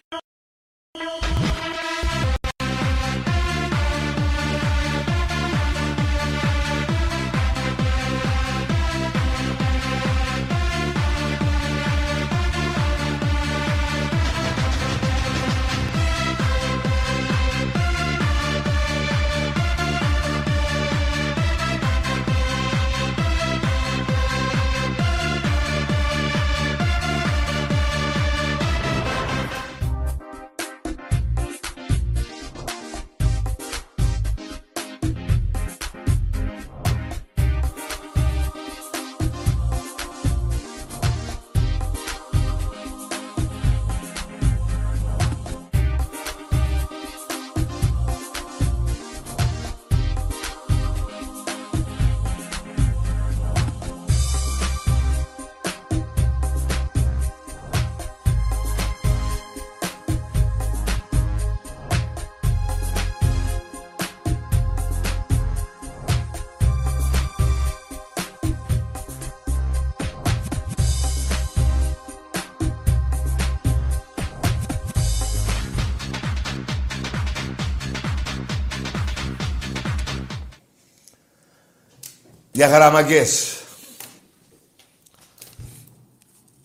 No. Για χαραμαγκές.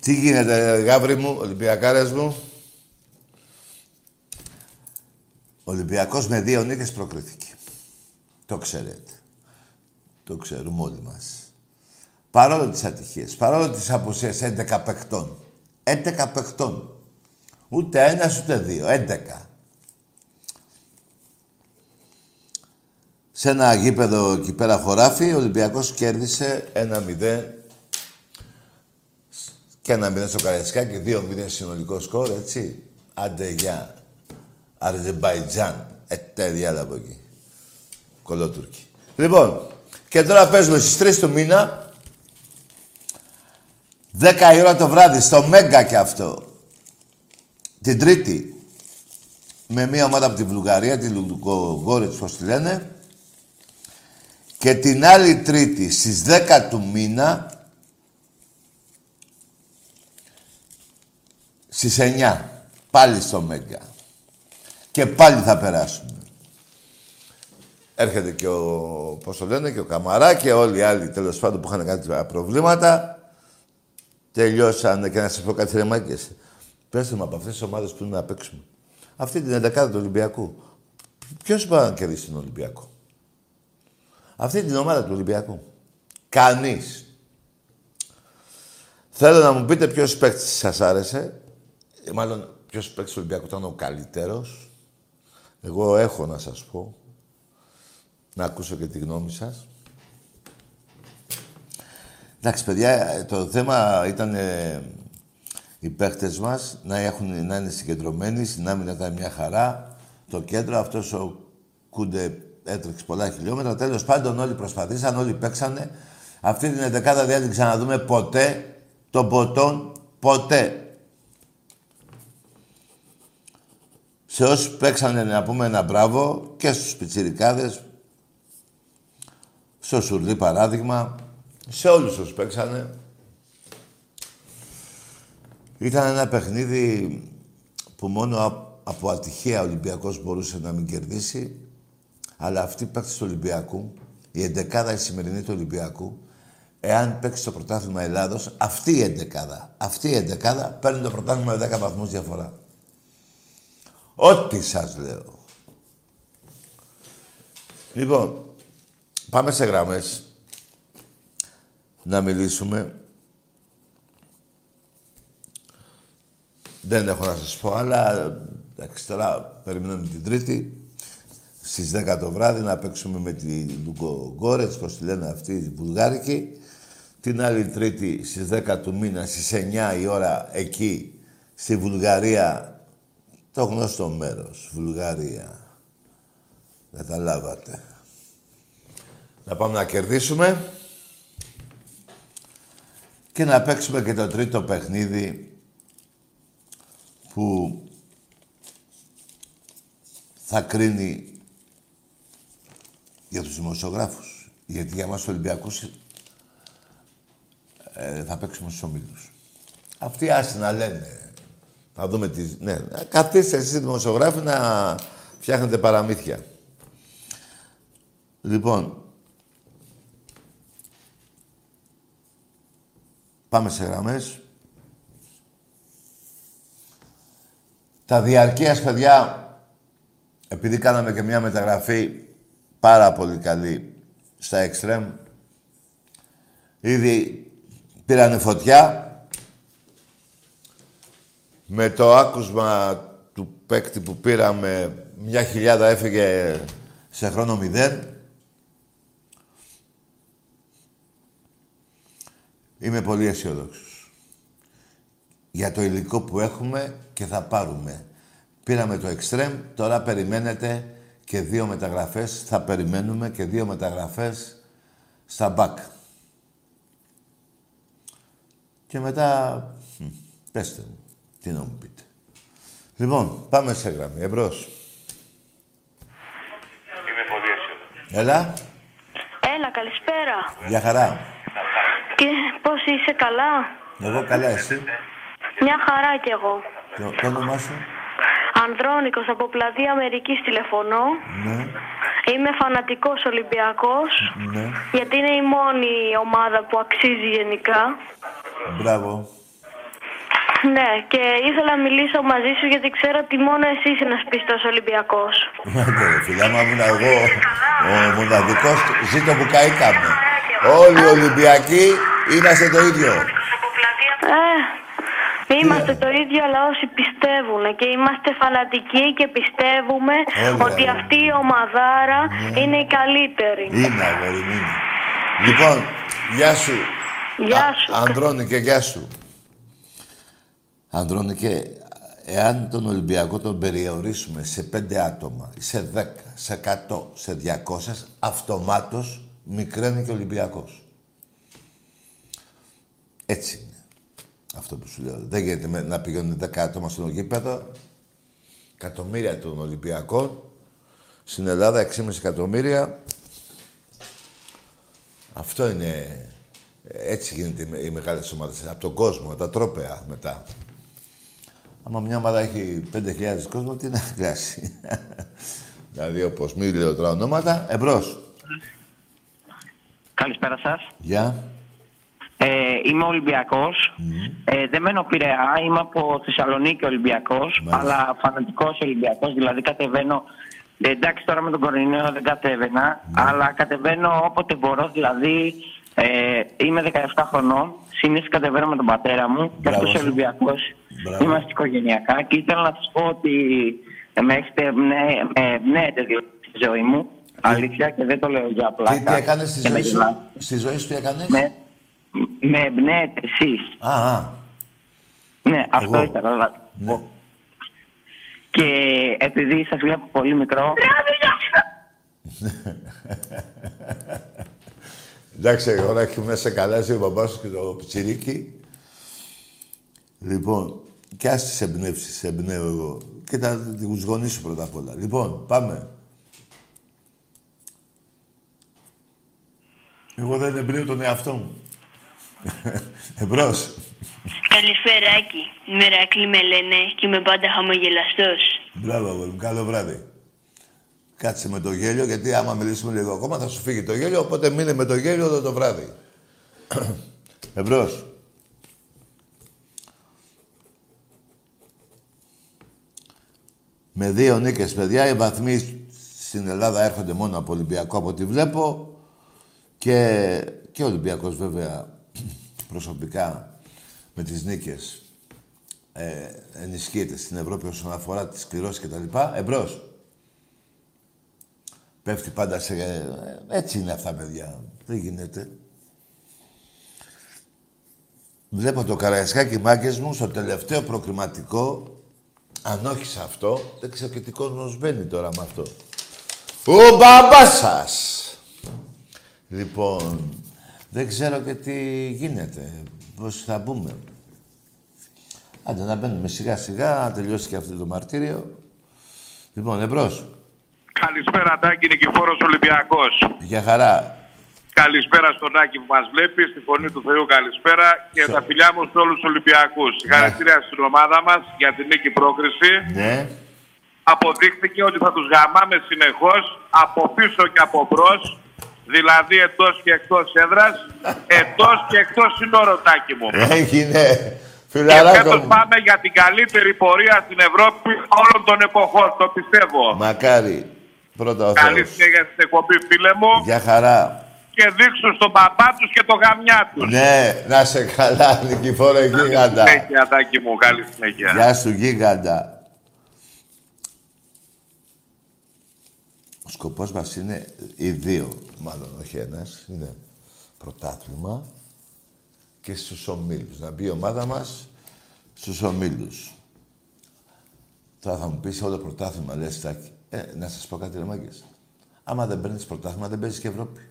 Τι γίνεται, γάβρι μου, Ολυμπιακάρες μου. Ο Ολυμπιακός με δύο νίκες προκρίθηκε. Το ξέρετε. Το ξέρουμε όλοι μας. Παρόλο τις ατυχίες, παρόλο τις απουσίες 11 παιχτών. 11 παιχτών. Ούτε ένας ούτε δύο. 11. Σε ένα γήπεδο εκεί πέρα χωράφι, ο Ολυμπιακός κέρδισε 1-0 και 1-0 στο Καραϊσκάκι, 2-0 συνολικό σκορ, έτσι. Άντε για Αζερμπαϊτζάν. Ε, άλλα από εκεί. Κολότουρκοι. Λοιπόν, και τώρα παίζουμε στις 3 του μήνα, 10 η ώρα το βράδυ, στο Μέγκα και αυτό. Την Τρίτη, με μια ομάδα από τη Βουλγαρία, τη Λουκογκόρετς, πώς τη λένε, και την άλλη Τρίτη στις 10 του μήνα στις 9 πάλι στο Μέγκα. Και πάλι θα περάσουμε. Έρχεται και ο, πώς το λένε, και ο Καμαρά και όλοι οι άλλοι τέλος πάντων που είχαν κάτι προβλήματα. Τελειώσανε και να σας πω κάτι θερμάκες. Πέστε μου από αυτές τις ομάδες που είναι να παίξουμε. Αυτή την 11 του Ολυμπιακού. Ποιος μπορεί να κερδίσει τον Ολυμπιακό; Αυτή την ομάδα του Ολυμπιακού. Κανείς. Θέλω να μου πείτε ποιος παίκτης σας άρεσε. Ε, μάλλον ποιος παίκτης του Ολυμπιακού ήταν ο καλύτερος. Εγώ έχω να σας πω. Να ακούσω και τη γνώμη σας. Εντάξει, παιδιά, το θέμα ήταν ε, οι παίχτες μας να, έχουν, να είναι συγκεντρωμένοι, στην άμυνα ήταν μια χαρά. Το κέντρο, αυτός ο Κούντε έτρεξε πολλά χιλιόμετρα. Τέλος πάντων, όλοι προσπαθήσαν, όλοι παίξανε. Αυτή την 11η δεν την ξαναδούμε ποτέ. Τον ποτόν, ποτέ. Σε όσους παίξανε να πούμε ένα μπράβο και στους πιτσιρικάδες, στο Σουρδί παράδειγμα, σε όλους όσους παίξανε. Ήταν ένα παιχνίδι που μόνο από ατυχία ο Ολυμπιακός μπορούσε να μην κερδίσει. Αλλά αυτή η παίκτη του Ολυμπιακού, η εντεκάδα η σημερινή του Ολυμπιακού, εάν παίξει το πρωτάθλημα Ελλάδος, αυτή η εντεκάδα, αυτή η εντεκάδα παίρνει το πρωτάθλημα με 10 βαθμούς διαφορά. Ό,τι σας λέω. Λοιπόν, πάμε σε γραμμές να μιλήσουμε. Δεν έχω να σας πω, αλλά εντάξει, τώρα περιμένουμε την Τρίτη στις 10 το βράδυ να παίξουμε με τη Λουκο Γκόρετς, πώς τη λένε αυτή, η Βουλγάρικη. Την άλλη Τρίτη στις 10 του μήνα, στις 9 η ώρα, εκεί, στη Βουλγαρία, το γνωστό μέρος, Βουλγαρία. Καταλάβατε. Να πάμε να κερδίσουμε και να παίξουμε και το τρίτο παιχνίδι που θα κρίνει για τους δημοσιογράφους. Γιατί για μας τους Ολυμπιακούς ε, θα παίξουμε στους ομίλους. Αυτοί άσοι να λένε. Να δούμε τις... Ναι, καθίστε εσείς δημοσιογράφοι να φτιάχνετε παραμύθια. Λοιπόν, πάμε σε γραμμές. Τα διαρκείας, παιδιά, επειδή κάναμε και μια μεταγραφή πάρα πολύ καλή στα εξτρέμ, ήδη πήρανε φωτιά. Με το άκουσμα του παίκτη που πήραμε, μια χιλιάδα έφυγε σε χρόνο μηδέν. Είμαι πολύ αισιόδοξος. Για το υλικό που έχουμε και θα πάρουμε. Πήραμε το εξτρέμ, τώρα περιμένετε και δύο μεταγραφές. Θα περιμένουμε και δύο μεταγραφές στα μπακ. Και μετά, πέστε μου, τι να μου πείτε. Λοιπόν, πάμε σε γραμμή. Εμπρός. Είμαι πολύ αισιόδοξο. Έλα. Έλα, καλησπέρα. Γεια χαρά. Και πώς είσαι, καλά; Εγώ καλά, εσύ; Μια χαρά κι εγώ. Το, το όνομά σου; Ανδρώνικος από πλατεία Αμερικής τηλεφωνώ. Ναι, Είμαι φανατικός Ολυμπιακός. ναι. Γιατί είναι η μόνη ομάδα που αξίζει γενικά. Μπράβο. Ναι, και ήθελα να μιλήσω μαζί σου γιατί ξέρω ότι μόνο εσύ είσαι ένας πιστός Ολυμπιακός. Ναι, ρε φίλε, άμα ήμουν εγώ ο μοναδικός, ζήτω που καήκαμε. Όλοι οι Ολυμπιακοί είμαστε το ίδιο. Ε, είμαστε το ίδιο αλλά όσοι πιστεύουν και είμαστε φανατικοί και πιστεύουμε Όλοι, ότι αγόρι. αυτή η ομαδάρα είναι η καλύτερη. Είναι, αγόρι μου, είναι. Λοιπόν, γεια σου. Γεια Α- σου. Ανδρώνικε, γεια σου. Ανδρώνικε, εάν τον Ολυμπιακό τον περιορίσουμε σε πέντε άτομα, σε δέκα, σε εκατό, σε διακόσες, αυτομάτως μικραίνει και ο Ολυμπιακός. Έτσι είναι. Αυτό που σου λέω. Δεν γίνεται με- να πηγαίνουν δέκα άτομα στον γήπεδο. Εκατομμύρια των Ολυμπιακών. Στην Ελλάδα 6,5 εκατομμύρια. Αυτό είναι... Έτσι γίνεται οι με- οι μεγάλες ομάδες. Από τον κόσμο, τα τρόπαια μετά. Άμα μια ομάδα έχει 5.000 κόσμο, τι να χρειάσει. δηλαδή, όπως μη λέω τώρα ονόματα, εμπρός. Καλησπέρα σας. Γεια. Ε, είμαι Ολυμπιακός. Ε, δεν μένω Πειραιά, είμαι από Θεσσαλονίκη Ολυμπιακός, Μάλιστα. αλλά φανατικός Ολυμπιακός, δηλαδή κατεβαίνω... Ε, εντάξει, τώρα με τον κορονοϊό δεν κατέβαινα, Ναι. αλλά κατεβαίνω όποτε μπορώ, δηλαδή ε, είμαι 17 χρονών, συνήθως κατεβαίνω με τον πατέρα μου, και Μπράβο αυτός σου. Ολυμπιακός. Μπράβο. Είμαστε οικογενειακά και ήθελα να σας πω ότι ε, με έχετε εμπνέ- με εμπνέετε δηλαδή στη ζωή μου, αλήθεια, και δεν το λέω για πλάκα. Τι, τι έκανες στη και με ζωή σου; γελάτε. Στη ζωή σου τι έκανες; Με, με εμπνέετε εσείς. Α, α. Ναι, αυτό Εγώ. ήθελα να Ναι. πω. Και επειδή σας βλέπω πολύ μικρό, Εντάξει, τώρα έχει μέσα καλά εσύ ο μπαμπάς σου και το πιτσιρίκι. Λοιπόν, και ας τις εμπνεύσεις, σε εμπνέω εγώ. Και τα τους γονείς σου πρώτα απ' όλα. Λοιπόν, πάμε. Εγώ δεν εμπνέω τον εαυτό μου. Εμπρός. Καλησπέρα, Άκη. Μερακλή με λένε και είμαι πάντα χαμογελαστός. Μπράβο, αγόρι μου. Καλό βράδυ. Κάτσε με το γέλιο, γιατί άμα μιλήσουμε λίγο ακόμα θα σου φύγει το γέλιο, οπότε μείνε με το γέλιο όλο το βράδυ. Εμπρός. Με δύο νίκες, παιδιά, οι βαθμοί στην Ελλάδα έρχονται μόνο από Ολυμπιακό, από ό,τι βλέπω. Και, και ο Ολυμπιακός, βέβαια, προσωπικά, με τις νίκες, ε, ενισχύεται στην Ευρώπη όσον αφορά τις κληρώσεις και τα λοιπά. Εμπρός. Πέφτει πάντα σε... ε, Έτσι είναι αυτά, παιδιά. Δεν γίνεται. Βλέπω το Καραϊσκάκι μάγκες μου στο τελευταίο προκριματικό. Αν όχι σε αυτό, δεν ξέρω και τι κόσμος μπαίνει τώρα με αυτό. Ο μπαμπάς σας! Λοιπόν, δεν ξέρω και τι γίνεται. Πώς θα μπούμε. Άντε να μπαίνουμε σιγά σιγά, να τελειώσει και αυτό το μαρτύριο. Λοιπόν, εμπρός. Καλησπέρα, Τάκη, Νικηφόρος Ολυμπιακός. Για χαρά. Καλησπέρα στον Άκη που μας βλέπει, στη φωνή του Θεού καλησπέρα και τα φιλιά μου σε όλους τους Ολυμπιακούς. Συγχαρητήρια στην ομάδα μας για την νίκη πρόκριση. Ναι. Αποδείχθηκε ότι θα τους γαμάμε συνεχώς από πίσω και από μπρος, δηλαδή εντός και εκτός έδρας, εντός και εκτός συνόρωτάκι μου. Έγινε. Και Φιλαράκο φέτος μου. πάμε για την καλύτερη πορεία στην Ευρώπη όλων των εποχών, το πιστεύω. Μακάρι. Πρώτα ο Καλή Θεός. συνέχεια στην εκπομπή, φίλε μου. Γεια χαρά. Και δείξουν στον παπά τους και το γαμιά τους. Ναι, να σε καλά, Νικηφόρο Γίγαντα. Συνέχεια, Τάκη μου. Καλή συνέχεια. Γεια σου, Γίγαντα. Ο σκοπός μας είναι οι δύο, μάλλον όχι ένας, είναι πρωτάθλημα και στους ομίλους. Να μπει η ομάδα μας στους ομίλους. Τώρα θα μου πεις όλο πρωτάθλημα, λες Τάκη. Ε, να σας πω κάτι ρε μάγκες. Άμα δεν παίρνεις πρωτάθλημα, δεν παίζεις και Ευρώπη.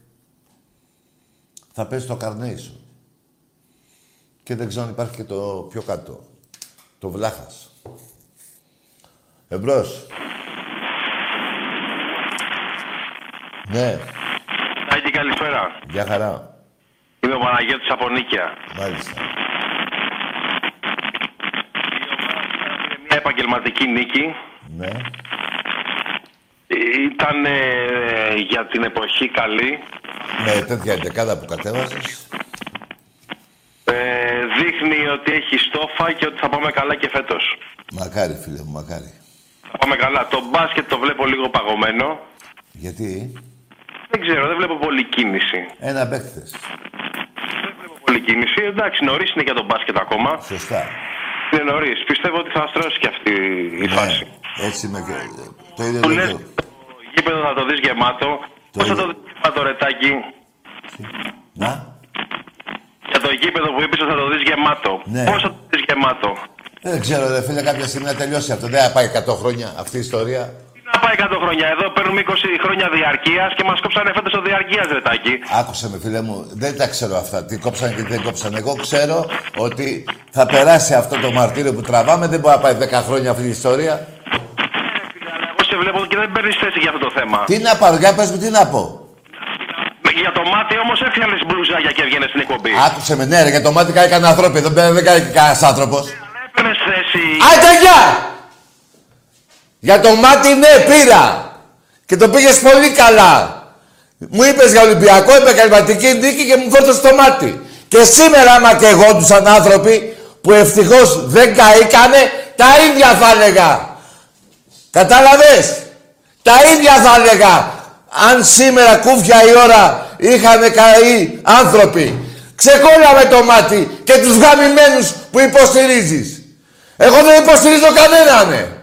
Θα παίζεις το Carnation. Και δεν ξέρω αν υπάρχει και το πιο κάτω. Το Βλάχας. Εμπρός. Ναι, Τάκη, καλησπέρα. γεια χαρά. Είμαι ο Παναγιώτης από Νίκαια. Μάλιστα. Μια επαγγελματική νίκη. Ναι. Ήταν ε, για την εποχή καλή. Με τέτοια εντεκάδα που κατέβασες. Ε, δείχνει ότι έχει στόφα και ότι θα πάμε καλά και φέτος. Μακάρι, φίλε μου, μακάρι. Θα πάμε καλά. Το μπάσκετ το βλέπω λίγο παγωμένο. Γιατί; Δεν ξέρω, δεν βλέπω πολύ κίνηση. ένα παίκτες. Δεν βλέπω πολύ κίνηση. Εντάξει, νωρίς είναι για τον μπάσκετ ακόμα. Σωστά. Είναι νωρίς. Πιστεύω ότι θα στρώσει και αυτή η φάση. Ναι, έτσι είμαι και... Το ίδιο Του το λες λέω. το γήπεδο θα το δεις γεμάτο. Το Πώς θα ίδιο. το δεις γεμάτο ρετάκι. Να; Για το γήπεδο που είπες ότι θα το δεις γεμάτο. Ναι. Πώς θα το δεις γεμάτο; Δεν ξέρω, ρε φίλε, κάποια στιγμή να τελειώσει αυτό. Δεν θα πάει 100 χρόνια αυτή η ιστορία. Τι να πάει 100 χρόνια. Εδώ παίρνουμε 20 χρόνια διαρκείας και μας κόψανε φέτος το διαρκείας ρετάκι. Άκουσε με, φίλε μου, δεν τα ξέρω αυτά. Τι κόψαν και τι δεν κόψαν. Εγώ ξέρω ότι θα περάσει αυτό το μαρτύριο που τραβάμε. Δεν μπορεί να πάει 10 χρόνια αυτή η ιστορία. Αλλά εγώ σε βλέπω και δεν παίρνεις θέση για αυτό το θέμα. Τι να πάρω, για πες μου, τι να πω. Για το μάτι όμως έφτιανες μπλουζάκια και έβγαινες στην εκπομπή. Άκουσε με, ναι, ρε, για το μάτι κάνει κανένα άνθρωπο. Δεν, δεν κάνει κανένας άνθρωπος. Αλλά έπαιρνες θέση. Άντε, γεια! Για το μάτι, ναι, πήρα. Και το πήγες πολύ καλά. Μου είπες για Ολυμπιακό, επαγγελματική νίκη και μου φόρτωσε το μάτι. Και σήμερα, άμα και εγώ τους άνθρωποι που ευτυχώς δεν καήκανε, τα ίδια θα έλεγα. Κατάλαβες; Τα ίδια θα έλεγα. Αν σήμερα κούφια η ώρα είχαν καεί άνθρωποι. Ξεκόλαμε το μάτι και τους γαμημένους που υποστηρίζεις. Εγώ δεν υποστηρίζω κανέναν. ναι.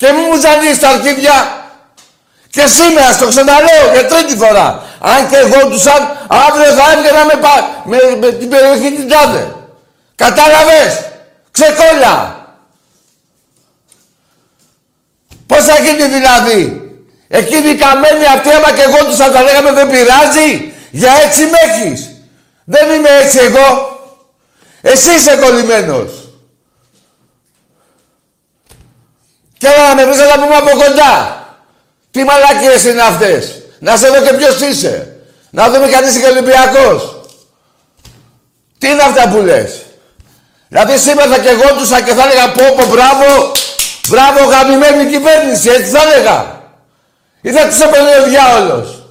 Και μην μου ζανείς τα αρχίδια. Και σήμερα στο ξαναλέω για τρίτη φορά. Αν και εγώ τους αν, αύριο θα έβγαινα με, πα- με, με την περιοχή την τάδε. Κατάλαβες; Ξεκόλα. Πώς θα γίνει δηλαδή; Εκείνοι οι καμένοι αυτοί άμα και εγώ τους θα τα λέγαμε δεν πειράζει; Για έτσι με έχεις. Δεν είμαι έτσι εγώ. Εσύ είσαι κολλημένος. Και έλα να με βρεις να τα πούμε από κοντά. Τι μαλακίες είναι αυτές. Να σε δω και ποιος είσαι. Να δούμε κι αν είσαι και Ολυμπιακός. Τι είναι αυτά που λες. Δηλαδή σήμερα θα και εγώ τους και θα έλεγα πω πω μπράβο. Μπράβο γαμημένη κυβέρνηση. Έτσι θα έλεγα. Ή θα τους έπαιρνε ο διάολος.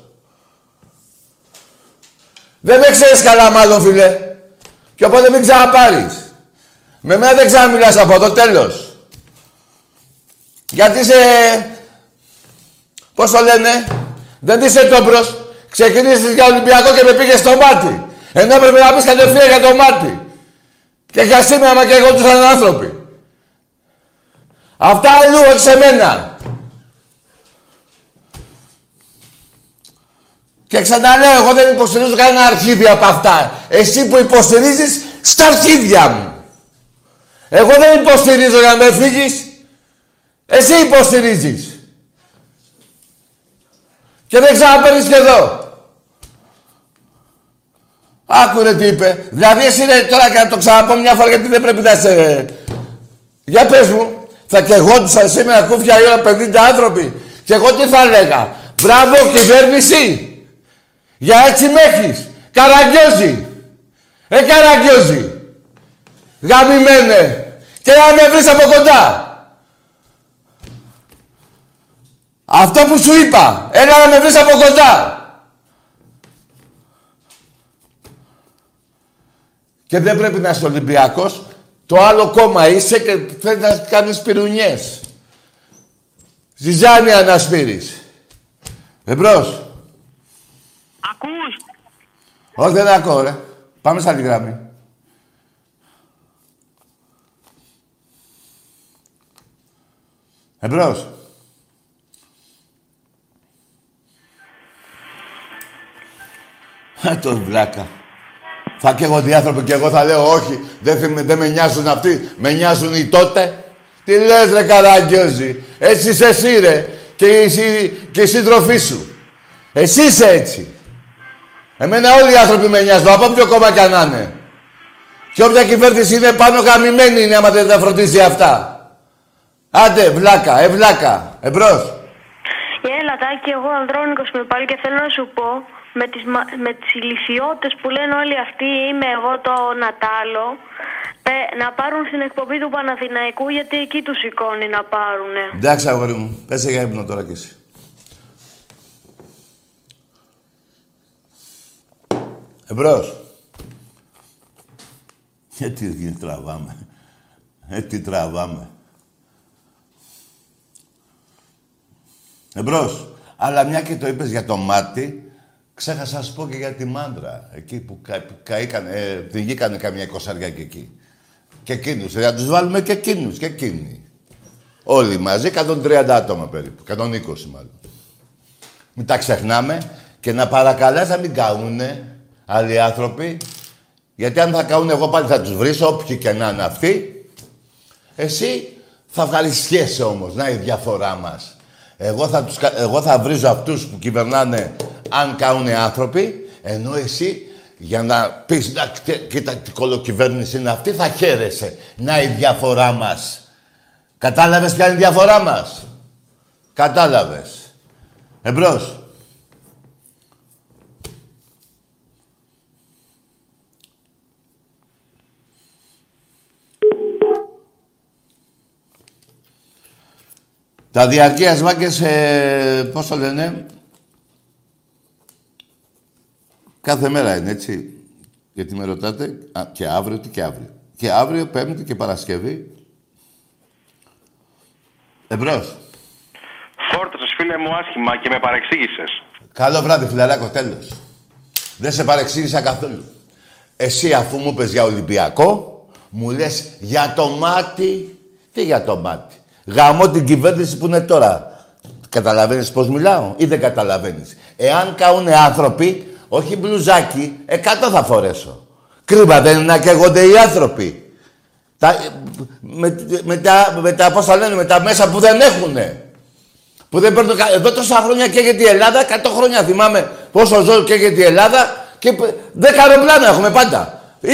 Δεν με ξέρεις καλά μάλλον φίλε. Και οπότε μην ξαναπάρεις. Με μένα δεν ξαναμιλάς από εδώ τέλος. Γιατί είσαι... Πώς το λένε. Δεν είσαι τόμπρος. Ξεκινήσεις για Ολυμπιακό και με πήγε στο μάτι. Ενώ έπρεπε να πεις κατευθείαν για το μάτι. Και για σήμερα μα και εγώ τους άνθρωποι. Αυτά αλλού, όχι σε μένα. Και ξαναλέω, εγώ δεν υποστηρίζω κανένα αρχίδι από αυτά. Εσύ που υποστηρίζεις στα αρχίδια μου. Εγώ δεν υποστηρίζω για να με φύγεις. Εσύ υποστηρίζεις. Και δεν ξαναπαίρνεις και εδώ. Άκουρε τι είπε. Δηλαδή εσύ ρε, τώρα και να το ξαναπώ μια φορά γιατί δεν πρέπει να είσαι... Για πες μου, θα και εγώ τους σήμερα κούφια η ώρα 50 άνθρωποι. Και εγώ τι θα έλεγα. Μπράβο κυβέρνηση. Για έτσι με έχεις. Καραγκιόζη. Ε, καραγκιόζη. Γαμημένε. Και να με βρεις από κοντά. Αυτό που σου είπα. Έλα να με βρεις από κοντά. Και δεν πρέπει να είσαι Ολυμπιακός. Το άλλο κόμμα είσαι και θέλεις να κάνεις πυρουνιές. Ζυζάνια να σπείρεις. Εμπρός. Ακούς. Όχι, δεν ακούω, ρε. Πάμε σαν τη γραμμή. Εμπρός. Α, το βλάκα. Θα καίγονται οι άνθρωποι και εγώ θα λέω όχι, δεν, δεν με νοιάζουν αυτοί, με νοιάζουν οι τότε. Τι λες ρε καραγκιόζη, έτσι είσαι εσύ ρε και η, και η σύντροφή σου. Εσύ είσαι έτσι. Εμένα όλοι οι άνθρωποι με νοιάζουν, από ποιο κόμμα κι αν είναι. Και όποια κυβέρνηση είναι πάνω γαμημένη είναι άμα δεν τα φροντίζει αυτά. Άντε, βλάκα, ε, βλάκα. Εμπρός. Έλα, Τάκη, εγώ Ανδρώνικος με πάλι και θέλω να σου πω με τις, μα- με τις ηλικιώτες που λένε όλοι αυτοί είμαι εγώ το Νατάλο πε- να πάρουν στην εκπομπή του Παναθηναϊκού γιατί εκεί τους σηκώνει να πάρουνε. Εντάξει, αγόρι μου. Πέσε για ύπνο τώρα κι εσύ. Εμπρός. Ε, τι τραβάμε. Ε, τι τραβάμε. Εμπρός. Αλλά μια και το είπες για το μάτι, ξέχασα να σου πω και για τη μάντρα. Εκεί που κα, που καήκανε, ε, πληγήκανε καμιά εικοσαριά και εκεί. Και εκείνους. Θα τους βάλουμε και εκείνους και εκείνοι. Όλοι μαζί, 130 άτομα περίπου. 120 μάλλον. Μην τα ξεχνάμε και να παρακαλάς να μην καούνε άλλοι άνθρωποι. Γιατί αν θα καούν εγώ πάλι θα τους βρίσω, όποιοι και να είναι αυτοί. Εσύ θα ευχαριστιέσαι όμως, να η διαφορά μας. Εγώ θα, τους, κα- εγώ θα βρίζω αυτούς που κυβερνάνε αν κάουνε άνθρωποι, ενώ εσύ για να πεις, να, κτέ- κοίτα τι κολοκυβέρνηση είναι αυτή, θα χαίρεσαι. Να η διαφορά μας. Κατάλαβες ποια είναι η διαφορά μας; Κατάλαβες. Εμπρός. Τα διαρκείας μάγκες, ε, πώς το λένε, κάθε μέρα είναι έτσι. Γιατί με ρωτάτε, α, και αύριο, τι και αύριο. Και αύριο, Πέμπτη και Παρασκευή. Εμπρός. Φόρτωσες φίλε μου άσχημα και με παρεξήγησες. Καλό βράδυ, φιλαράκο, τέλος. Δεν σε παρεξήγησα καθόλου. Εσύ, αφού μου είπες για Ολυμπιακό, μου λες για το μάτι. Τι για το μάτι; Γαμώ την κυβέρνηση που είναι τώρα. Καταλαβαίνεις πώς μιλάω ή δεν καταλαβαίνεις; Εάν καούνε άνθρωποι, όχι μπλουζάκι, εκατό θα φορέσω. Κρίμα δεν είναι να καίγονται οι άνθρωποι. Τα, με, με, τα, με τα, πώς τα λένε, με τα μέσα που δεν έχουνε. Που δεν παίρνω... κα- Εδώ τόσα χρόνια καίγεται η Ελλάδα, 100 χρόνια θυμάμαι πόσο ζω καίγεται η Ελλάδα και π- 10 αεροπλάνα έχουμε πάντα. 20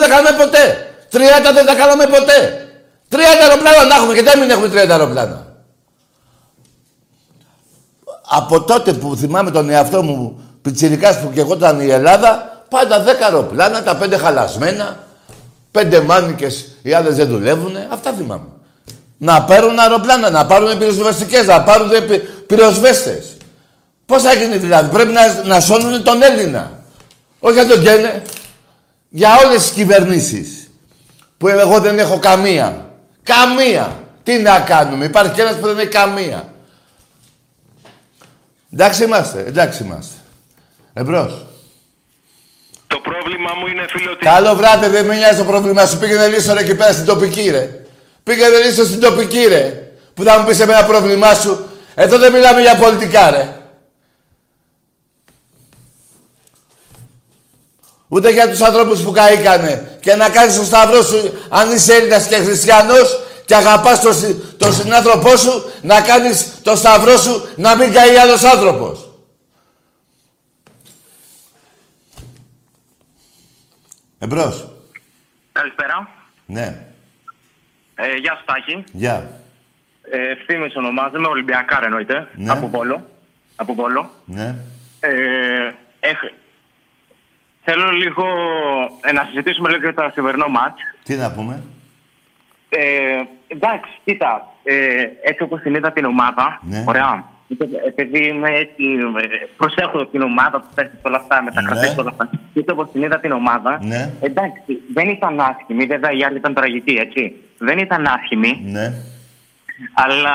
δεν κάναμε ποτέ. 30 δεν τα κάναμε ποτέ. 30 αεροπλάνα να έχουμε και δεν μην έχουμε 30 αεροπλάνα. Από τότε που θυμάμαι τον εαυτό μου πιτσιρικάς που καιγόταν η Ελλάδα, πάντα 10 αεροπλάνα, τα 5 χαλασμένα, 5 μάνικες, οι άλλες δεν δουλεύουνε. Αυτά θυμάμαι. Να παίρνουν αεροπλάνα, να πάρουν πυροσβεστικές, να πάρουν πυ- πυροσβέστες. Πώς θα γίνει δηλαδή, πρέπει να, να σώνουν τον Έλληνα. Όχι να τον καίνε. Για όλες τις κυβερνήσεις. Που εγώ δεν έχω καμία. Καμία. Τι να κάνουμε, υπάρχει και ένας που δεν έχει καμία. Εντάξει είμαστε, εντάξει είμαστε. Εμπρός. Το πρόβλημα μου είναι φίλε ότι... Καλό βράδυ, δεν με νοιάζει το πρόβλημά σου. Πήγαινε λύσω ρε εκεί πέρα στην τοπική, ρε. Πήγαινε λύσω στην τοπική, ρε. Που θα μου πεις εμένα πρόβλημά σου. Εδώ δεν μιλάμε για πολιτικά, ρε. Ούτε για τους ανθρώπους που καήκανε. Και να κάνεις το σταυρό σου, αν είσαι Έλληνας και χριστιανός και αγαπάς τον, συ- τον συνάνθρωπό σου, να κάνεις το σταυρό σου να μην καεί άλλος άνθρωπος. Εμπρός. Καλησπέρα. Ναι. Ε, γεια σου Τάκη. Γεια. Ε, Ευθύμης ονομάζομαι, Ολυμπιακά εννοείται. Ναι. Από Βόλο. Από Βόλο. Ναι. Ε, έχ- θέλω λίγο ε, να συζητήσουμε λίγο για το σημερινό μάτς. Τι να πούμε; Ε, εντάξει, κοίτα, ε, έτσι όπως την είδα την ομάδα, Ναι. ωραία. Ε, Επειδή είμαι έτσι, ε, προσέχω την ομάδα που παίρνει όλα αυτά, μετακρατές Ναι. όλα αυτά. Έτσι όπως την είδα την ομάδα, Ναι. εντάξει, δεν ήταν άσχημη, βέβαια η άλλη ήταν τραγική, έτσι. Δεν ήταν άσχημη, Ναι. αλλά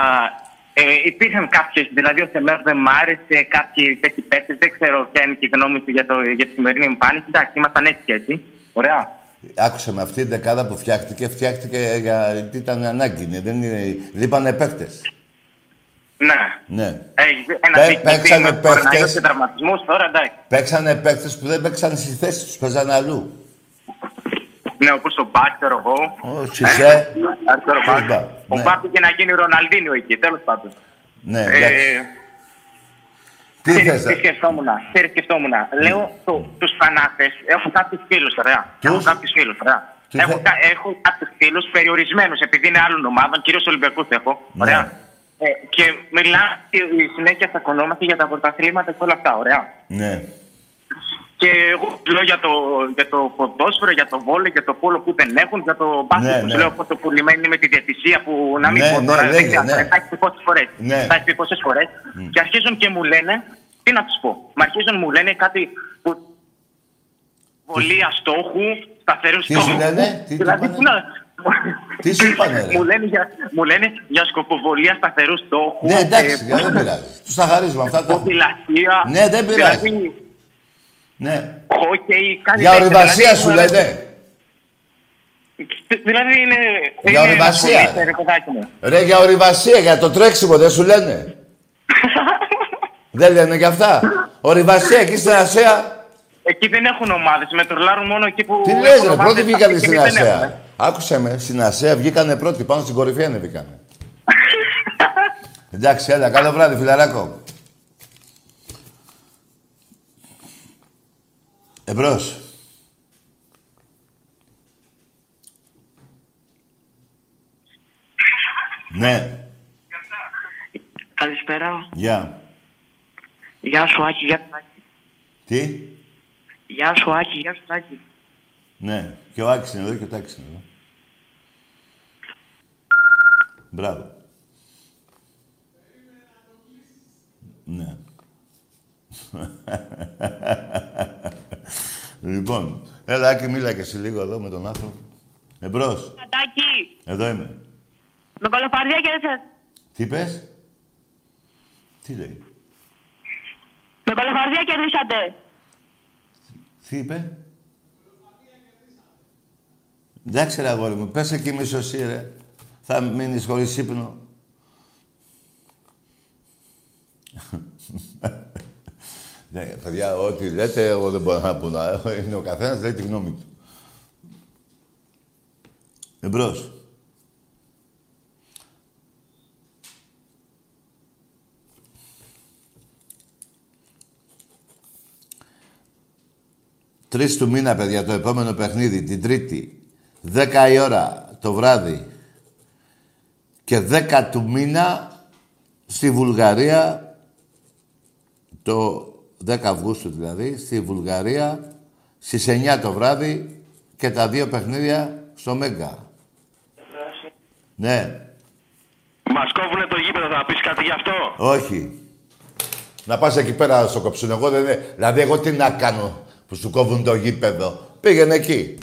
ε, υπήρχαν κάποιες, δηλαδή ο Σεμέρ δεν μ' άρεσε, κάποιοι τέτοιοι παίκτες, δεν ξέρω ποια είναι και η γνώμη του για, το, για τη σημερινή εμφάνιση. Εντάξει, ήμασταν έτσι και έτσι. Ωραία. Άκουσα με αυτή η δεκάδα που φτιάχτηκε, φτιάχτηκε γιατί ήταν ανάγκη. ναι, Δεν είναι... Λείπανε παίκτες. Ναι. Ναι. Έχει ένα Πέ- δίκτυο παίξανε με κοροναϊό παίχτες. και τραυματισμούς, τώρα εντάξει. Παίξανε παίκτες που δεν παίξαν στις θέσεις τους, παίζανε αλλού. Ναι, όπως ο Μπακ, ξέρω εγώ. Ο Σισε. Αριστερό Ποιος Μπακ. Μπακ, Ο ναι. Μπακ πήγε να γίνει Ροναλντίνιο εκεί, τέλος πάντων. Ναι, εντάξει. Ε, Τι ξέρεις θες, τι ρε. σκεφτόμουν, ξέρεις τι σκεφτόμουν. Λέω το, τους φανάτες, έχω κάποιους φίλους, ωραία. Τους; Έχω κάποιους φίλους, ωραία. Τι Έχω, θε- κα- έχω κάποιους φίλους περιορισμένους, επειδή είναι άλλων ομάδων, κυρίως Ολυμπιακούς έχω, Ναι. ωραία. Ε, και μιλάμε συνέχεια στα κονόμαστε για τα πρωταθλήματα και όλα αυτά, ωραία. Ναι. Και εγώ λέω για το, για το ποδόσφαιρο, για το βόλιο, για το πόλο που δεν έχουν, για το μπάσκετ Ναι, που ναι. σου λέω πόσο πουλημένη είναι με τη διατησία που να μην Ναι, πω ναι, τώρα, λέγε, δεν ξέρω, ναι. θα έχει πει πόσες φορές. Ναι. Θα έχει πει πόσες φορές. Και αρχίζουν και μου λένε, τι να τους πω, μα αρχίζουν μου λένε κάτι που βολία στόχου, σταθερούς Τι στόχους. σου λένε, τι δηλαδή, είπανε; τι να... Τι σου είπανε, ρε; μου, λένε για, μου λένε για σκοποβολία σταθερούς στόχους. Ναι, εντάξει, ε, δεν πειράζει. Τους τα χαρίζουμε αυτά. τα- ποδηλασία. Ναι, δεν πειράζει. Δηλαδή, Ναι. χόκεϊ, κάτι Για τέτοιο. ορειβασία Δηλαδή, σου μου λένε. Δηλαδή είναι. Για είναι ορειβασία. ασχολείται, ρε παιδάκι μου. Ρε για ορειβασία, για το τρέξιμο δεν σου λένε. δεν λένε κι αυτά. Ορειβασία εκεί στην Ασία. Εκεί δεν έχουν ομάδες. Με τρολάρουν μόνο εκεί που. Τι έχουν λες ρε, ομάδες, πρώτοι βγήκανε εκεί στην δεν Ασία. Έχουμε. Άκουσε με, στην Ασία βγήκανε πρώτοι, πάνω στην κορυφή ανεβήκανε. Εντάξει, έλα, καλό βράδυ, φιλαράκο. Εμπρός. Ναι, Καλησπέρα. γεια. Γεια σου Άκη, γεια σου Άκη. Τι, Γεια σου Άκη, γεια σου Άκη. ναι, και ο Άκης είναι εδώ και ο Τάκης είναι εδώ. Μπράβο. Ναι. λοιπόν, έλα Άκη, μίλα και εσύ λίγο εδώ με τον άνθρωπο. Εμπρός. Κατάκι, Εδώ είμαι. με κολοφαρδία και δεν Τι είπες; Τι λέει; Με κολοφαρδία κερδίσατε. Τι είπε; Εντάξει ρε αγόρι μου, πες εκεί μισοσύ ρε. Θα μείνεις χωρίς ύπνο. Ναι, παιδιά, ό,τι λέτε, εγώ δεν μπορώ να πω να Είναι ο καθένας, λέει τη γνώμη του. Εμπρός. Τρεις του μήνα, παιδιά, το επόμενο παιχνίδι, την Τρίτη. Δέκα η ώρα το βράδυ. Και δέκα του μήνα στη Βουλγαρία, το 10 Αυγούστου δηλαδή, στη Βουλγαρία, στις 9 το βράδυ και τα δύο παιχνίδια στο Μέγκα. Ναι, Μας κόβουνε το γήπεδο, θα πεις κάτι γι' αυτό; όχι. Να πας εκεί πέρα στο κοψούν. Εγώ δεν είναι. Δηλαδή, εγώ τι να κάνω που σου κόβουν το γήπεδο. Πήγαινε εκεί.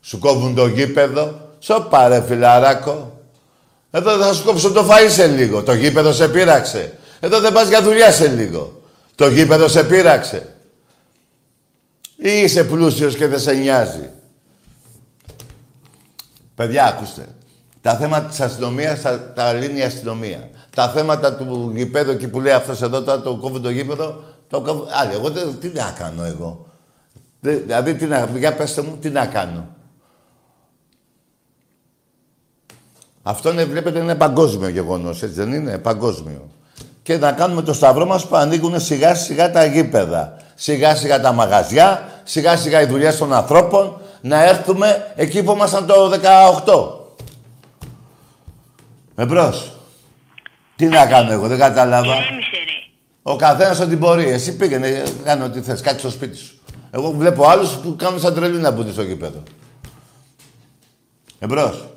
Σου κόβουν το γήπεδο. Σοπα ρε φιλαράκο. Εδώ θα σου κόψω το φαΐ σε λίγο. Το γήπεδο σε πείραξε. Εδώ δεν πας για δουλειά σε λίγο. Το γήπεδο σε πείραξε. Ή είσαι πλούσιος και δεν σε νοιάζει. Παιδιά, ακούστε. Τα θέματα της αστυνομίας τα, τα λύνει η αστυνομία. Τα θέματα του γηπέδου εκεί που λέει αυτός εδώ τώρα το κόβει το γήπεδο, το κόβει... Άλλοι, εγώ δεν- τι να κάνω εγώ; Δε- δηλαδή, τι να, για πέστε μου, τι να κάνω; Αυτό είναι, βλέπετε, είναι παγκόσμιο γεγονός, έτσι δεν είναι, παγκόσμιο. Και να κάνουμε το σταυρό μας που ανοίγουν σιγά σιγά τα γήπεδα. Σιγά σιγά τα μαγαζιά, σιγά σιγά οι δουλειές των ανθρώπων, να έρθουμε εκεί που ήμασταν το 18. Εμπρός. Τι να κάνω εγώ, δεν κατάλαβα. Ηρέμησε ρε. Ο καθένας ό,τι μπορεί. Εσύ πήγαινε, κάνε ό,τι θες, κάτσε στο σπίτι σου. Εγώ βλέπω άλλους που κάνουν σαν τρελή να μπουν στο γήπεδο. Εμπρό.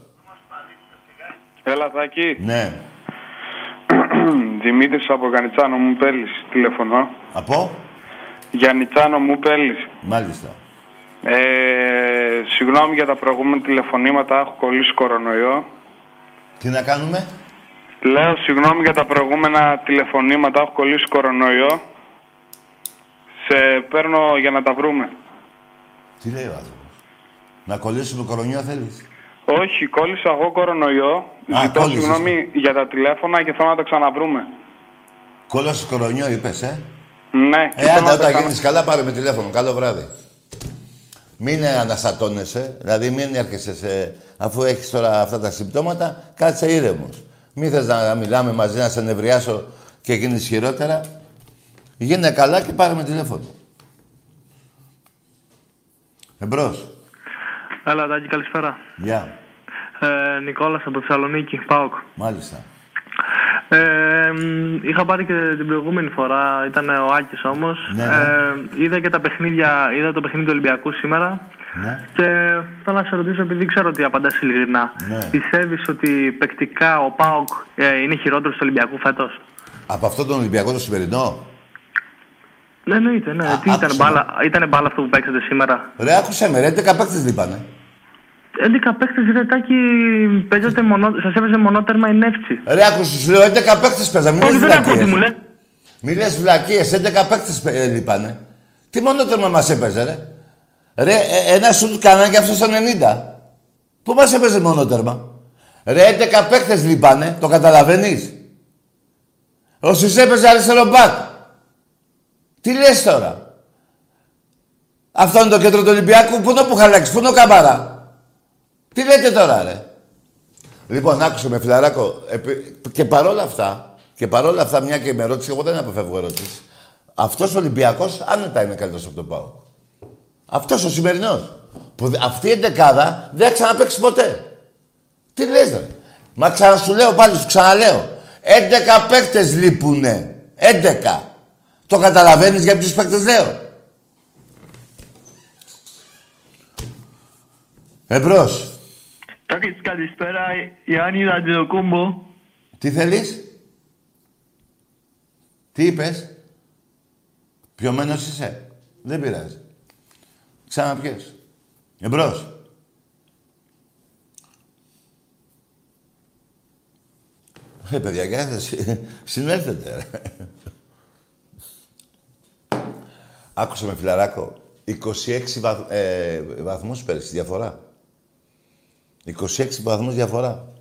Έλα, Θάκη. Ναι. Δημήτρης από Γιαννιτσάνο μου πέλης τηλεφωνώ. Από; Γιαννιτσάνο μου πέλης. Μάλιστα. Ε, συγγνώμη για τα προηγούμενα τηλεφωνήματα, έχω κολλήσει κορονοϊό. Τι να κάνουμε; Λέω συγγνώμη για τα προηγούμενα τηλεφωνήματα, έχω κολλήσει κορονοϊό. Σε παίρνω για να τα βρούμε. Τι λέει ο άνθρωπος; Να κολλήσουμε κορονιά θέλεις; Όχι, κόλλησα εγώ κορονοϊό. Α, Ζητώ κόλλησες. συγγνώμη για τα τηλέφωνα και θέλω να τα ξαναβρούμε. Κόλλασες κορονιό, είπες, ε; Ναι, και Ε, θέλω άντε, να τα όταν ξανα- γίνει καλά, πάρε με τηλέφωνο. Καλό βράδυ. Μην αναστατώνεσαι, δηλαδή μην έρχεσαι σε... αφού έχεις τώρα αυτά τα συμπτώματα, κάτσε ήρεμος. Μην θες να μιλάμε μαζί, να σε νευριάσω και γίνεις χειρότερα. Γίνε καλά και πάρε με τηλέφωνο. Εμπρός. Έλα, Τάκη, καλησπέρα. Γεια. Ε, Νικόλας από Θεσσαλονίκη, ΠΑΟΚ. Μάλιστα. Ε, μ, είχα πάρει και την προηγούμενη φορά, ήταν ο Άκης όμως. Ναι, ναι. Ε, είδα και τα παιχνίδια, είδα το παιχνίδι του Ολυμπιακού σήμερα. Ναι. Και θέλω να σε ρωτήσω, επειδή ξέρω ότι απαντάς ειλικρινά. Ναι. Πιστεύεις ότι παικτικά ο ΠΑΟΚ ε, είναι χειρότερος του Ολυμπιακού φέτος; Από αυτόν τον Ολυμπιακό το σημερινό; Ναι, εννοείται, ναι. Α, Τι ήταν άκουσα. μπάλα, ήτανε μπάλα αυτό που παίξατε σήμερα; Ρε, άκουσε με, ρε, 10 παίκτες λείπανε. 11 παίκτες ρετάκι παίζατε μονό, σας έπαιζε μονότερμα η Νεύτσι. Ρε, άκουσε, σου λέω 11 παίκτες παίζανε. Μην Όχι, λες δεν ακούω τι βλακίες. μου λες. Μη λες βλακίες, 11 παίκτες ε, λείπανε. Τι μόνο τέρμα μας έπαιζε, ρε. Ρε, ε, ένα σουτ κανένα και αυτός στο 90. Πού μας έπαιζε μόνο τέρμα. Ρε, 11 παίκτες λείπανε, το καταλαβαίνεις. Ο Σις έπαιζε αριστερό μπακ. Τι λες τώρα. Αυτό είναι το κέντρο του Ολυμπιακού. Πού είναι ο Πουχαλάκης, πού είναι ο Καμπάρα. Τι λέτε τώρα, ρε; Λοιπόν, άκουσε με φιλαράκο. επί- Και παρόλα αυτά, και παρόλα αυτά, μια και με ρώτησε, εγώ δεν αποφεύγω ερώτηση. Αυτός ο Ολυμπιακός άνετα είναι καλύτερος από τον Πάο. Αυτός ο σημερινός. Που δε- αυτή η εντεκάδα δεν θα ξαναπέξει ποτέ. Τι λες ρε; Μα ξανασου λέω πάλι, σου ξαναλέω. 11 παίκτες λείπουνε. 11. Το καταλαβαίνεις για ποιους παίκτες λέω. Εμπρός. Τάκη, καλησπέρα. Ιωάννη Αντζοκούμπο. Τι θέλεις; Τι είπες; Πιωμένος είσαι; Δεν πειράζει. Ξαναπιες. Εμπρός. Ε, παιδιά, για συ- συνέλθετε. ρε. Άκουσα με φιλαράκο. 26 βαθ, ε, βαθμούς πέρυσι, διαφορά. 26 βαθμούς διαφορά.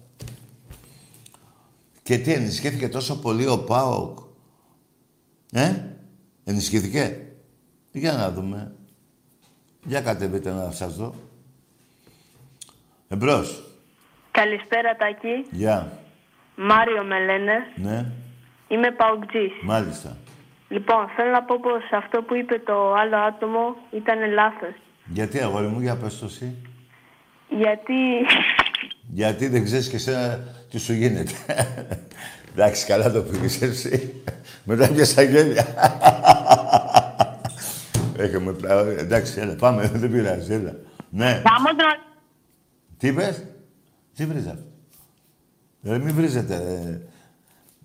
Και τι, ενισχύθηκε τόσο πολύ ο ΠΑΟΚ; Ε, ενισχύθηκε; Για να δούμε. Για κατεβείτε να σας δω. Εμπρός. Καλησπέρα Τάκη. Γεια. Μάριο με λένε. Ναι, Είμαι παουτζής. μάλιστα. Λοιπόν, θέλω να πω πως αυτό που είπε το άλλο άτομο ήταν λάθος. Γιατί, αγόρι μου, για πες το εσύ. Γιατί Γιατί δεν ξέρεις και εσένα τι σου γίνεται. Εντάξει, καλά το πήγες εσύ. Μετά πιάσα γέλια. Έχουμε πλάω. Εντάξει, έλα, πάμε. Δεν πειράζει, έλα. Ναι. Τι είπες; Τι βρίζα; Ε, μην βρίζετε ε,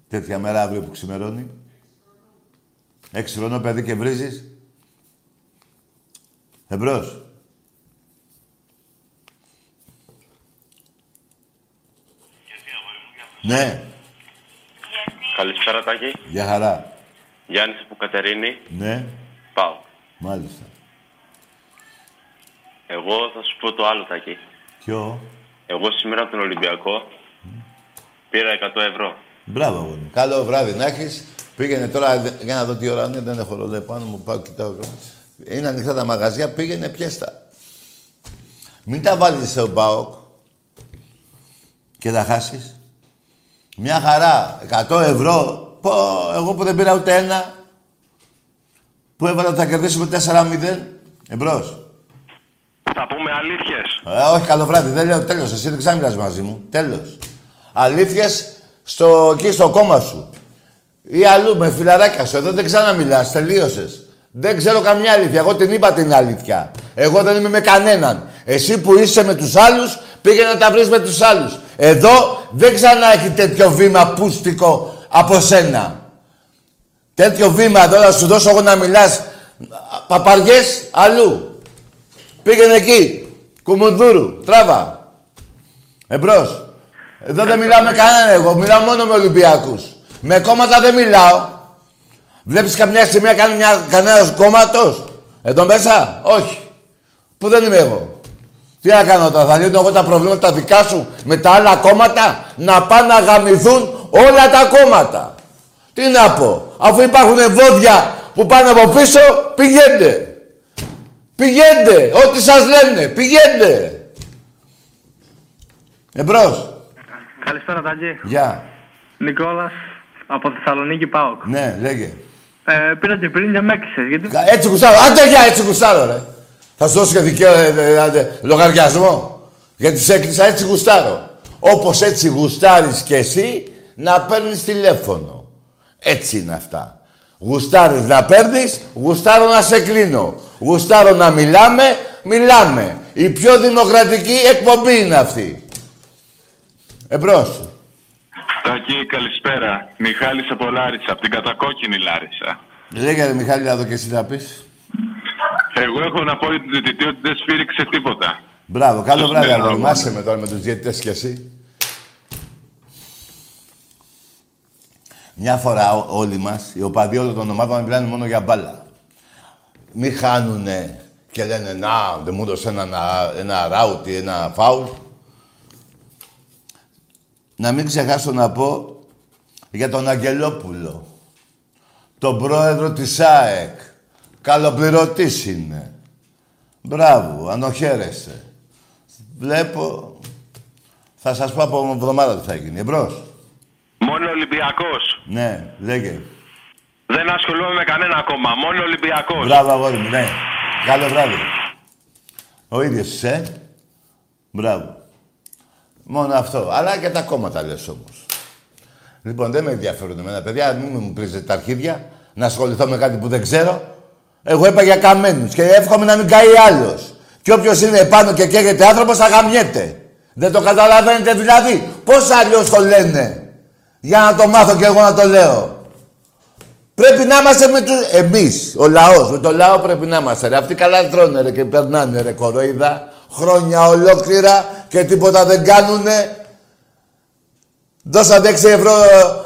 τέτοια μέρα αύριο που ξημερώνει. Έξι χρονών παιδί και βρίζεις. Εμπρός. Ναι, Καλησπέρα, Τάκη. για χαρά. Γιάννης από Κατερίνη. Ναι, Πάω. μάλιστα. Εγώ θα σου πω το άλλο, Τάκη. Ποιο; Εγώ σήμερα από τον Ολυμπιακό πήρα 100 ευρώ. Μπράβο, αγόρι μου. Καλό βράδυ να έχεις. Πήγαινε τώρα, δε- για να δω τι ώρα είναι, δεν έχω ρολόι πάνω μου, πάω κοιτάω. εδώ. Είναι ανοιχτά τα μαγαζιά, πήγαινε πιέστα. Μην τα βάλεις στο ΠΑΟΚ και τα χάσεις. Μια χαρά, 100 ευρώ. Πω, εγώ που δεν πήρα ούτε ένα, που έβαλα ότι θα κερδίσουμε 4-0, εμπρός. Θα πούμε αλήθειες. Ε, όχι, καλό βράδυ. Δεν λέω τέλος. Εσύ δεν ξαναμιλάς μαζί μου. Τέλος. Αλήθειες στο, εκεί στο κόμμα σου. Ή αλλού με φιλαράκια σου. Εδώ δεν ξαναμιλάς. Τελείωσες. Δεν ξέρω καμιά αλήθεια. Εγώ την είπα την αλήθεια. Εγώ δεν είμαι με κανέναν. Εσύ που είσαι με τους άλλους, πήγαινε να τα βρεις με τους άλλους. Εδώ δεν ξανά έχει τέτοιο βήμα πούστικο από σένα. Τέτοιο βήμα εδώ να σου δώσω εγώ να μιλάς παπαριές αλλού. Πήγαινε εκεί. Κουμουνδούρου. Τράβα. Εμπρός. Εδώ δεν μιλάω με κανέναν εγώ. Μιλάω μόνο με Ολυμπιακούς. Με κόμματα δεν μιλάω. Βλέπεις καμιά σημεία κάνει μια, κανένας κόμματος; Εδώ μέσα; Όχι. Πού δεν είμαι εγώ; Τι να κάνω τώρα, θα λύνω εγώ τα προβλήματα δικά σου με τα άλλα κόμματα; Να πάνε να γαμηθούν όλα τα κόμματα. Τι να πω, αφού υπάρχουν βόδια που πάνε από πίσω, πηγαίνετε. Πηγαίνετε, ό,τι σας λένε, πηγαίνετε. Εμπρός. Καλησπέρα, Τάκη. Γεια. Νικόλας, από Θεσσαλονίκη ΠΑΟΚ. Ναι, λέγε. Ε, πήρα και πριν και με έκλεισες, γιατί... Κα- Έτσι γουστάρω. Άντε γεια, έτσι γουστάρω, ρε. Θα σου δώσω και δικαίω, ε, ε, άντε, λογαριασμό. Γιατί σε έκλεισα, έτσι γουστάρω. Όπως έτσι γουστάρεις κι εσύ, να παίρνεις τηλέφωνο. Έτσι είναι αυτά. Γουστάρεις να παίρνεις, γουστάρω να σε κλείνω. Γουστάρω να μιλάμε, μιλάμε. Η πιο δημοκρατική εκπομπή είναι αυτή. Εμπρός. Τάκη, καλησπέρα. Μιχάλης από Λάρισα, από την κατακόκκινη Λάρισα. Λέγε ρε Μιχάλη, να δω και εσύ να πεις. Εγώ έχω να πω για τον διαιτητή ότι δεν σφύριξε τίποτα. Μπράβο, καλό Στο βράδυ, σημερινό αγόρι. αγώνα. Άσε με τώρα με τους διαιτητές κι εσύ. Μια φορά ό- όλοι μας, οι οπαδοί όλων των ομάδων, μιλάνε μόνο για μπάλα. Μη χάνουνε και λένε «Να, δεν μου έδωσε ένα, ένα, ένα ράουτ ή ένα φάουλ». Να μην ξεχάσω να πω για τον Αγγελόπουλο, τον πρόεδρο της ΑΕΚ. Καλοπληρωτής είναι. Μπράβο, ανοχαίρεστε. Βλέπω... Θα σας πω από εβδομάδα τι θα γίνει. Εμπρός. Μόνο Ολυμπιακός. Ναι, λέγε. Δεν ασχολούμαι με κανένα κόμμα. Μόνο Ολυμπιακός. Μπράβο, αγόρι μου, ναι. Καλό βράδυ. Ο ίδιος είσαι. Μπράβο. Μόνο αυτό. Αλλά και τα κόμματα λες όμως. Λοιπόν, δεν με ενδιαφέρουν εμένα, παιδιά. Μην μου πρίζετε τα αρχίδια. Να ασχοληθώ με κάτι που δεν ξέρω. Εγώ είπα για καμένους και εύχομαι να μην καεί άλλος. Και όποιος είναι επάνω και καίγεται άνθρωπος θα γαμιέται. Δεν το καταλαβαίνετε δηλαδή. Πώς αλλιώς το λένε. Για να το μάθω και εγώ να το λέω. Πρέπει να είμαστε με τους... Εμείς, ο λαός, με το λαό πρέπει να είμαστε. Ρε. Αυτοί καλά τρώνε ρε, και περνάνε ρε κοροϊδά. Χρόνια ολόκληρα και τίποτα δεν κάνουνε. Δώσανε 6 ευρώ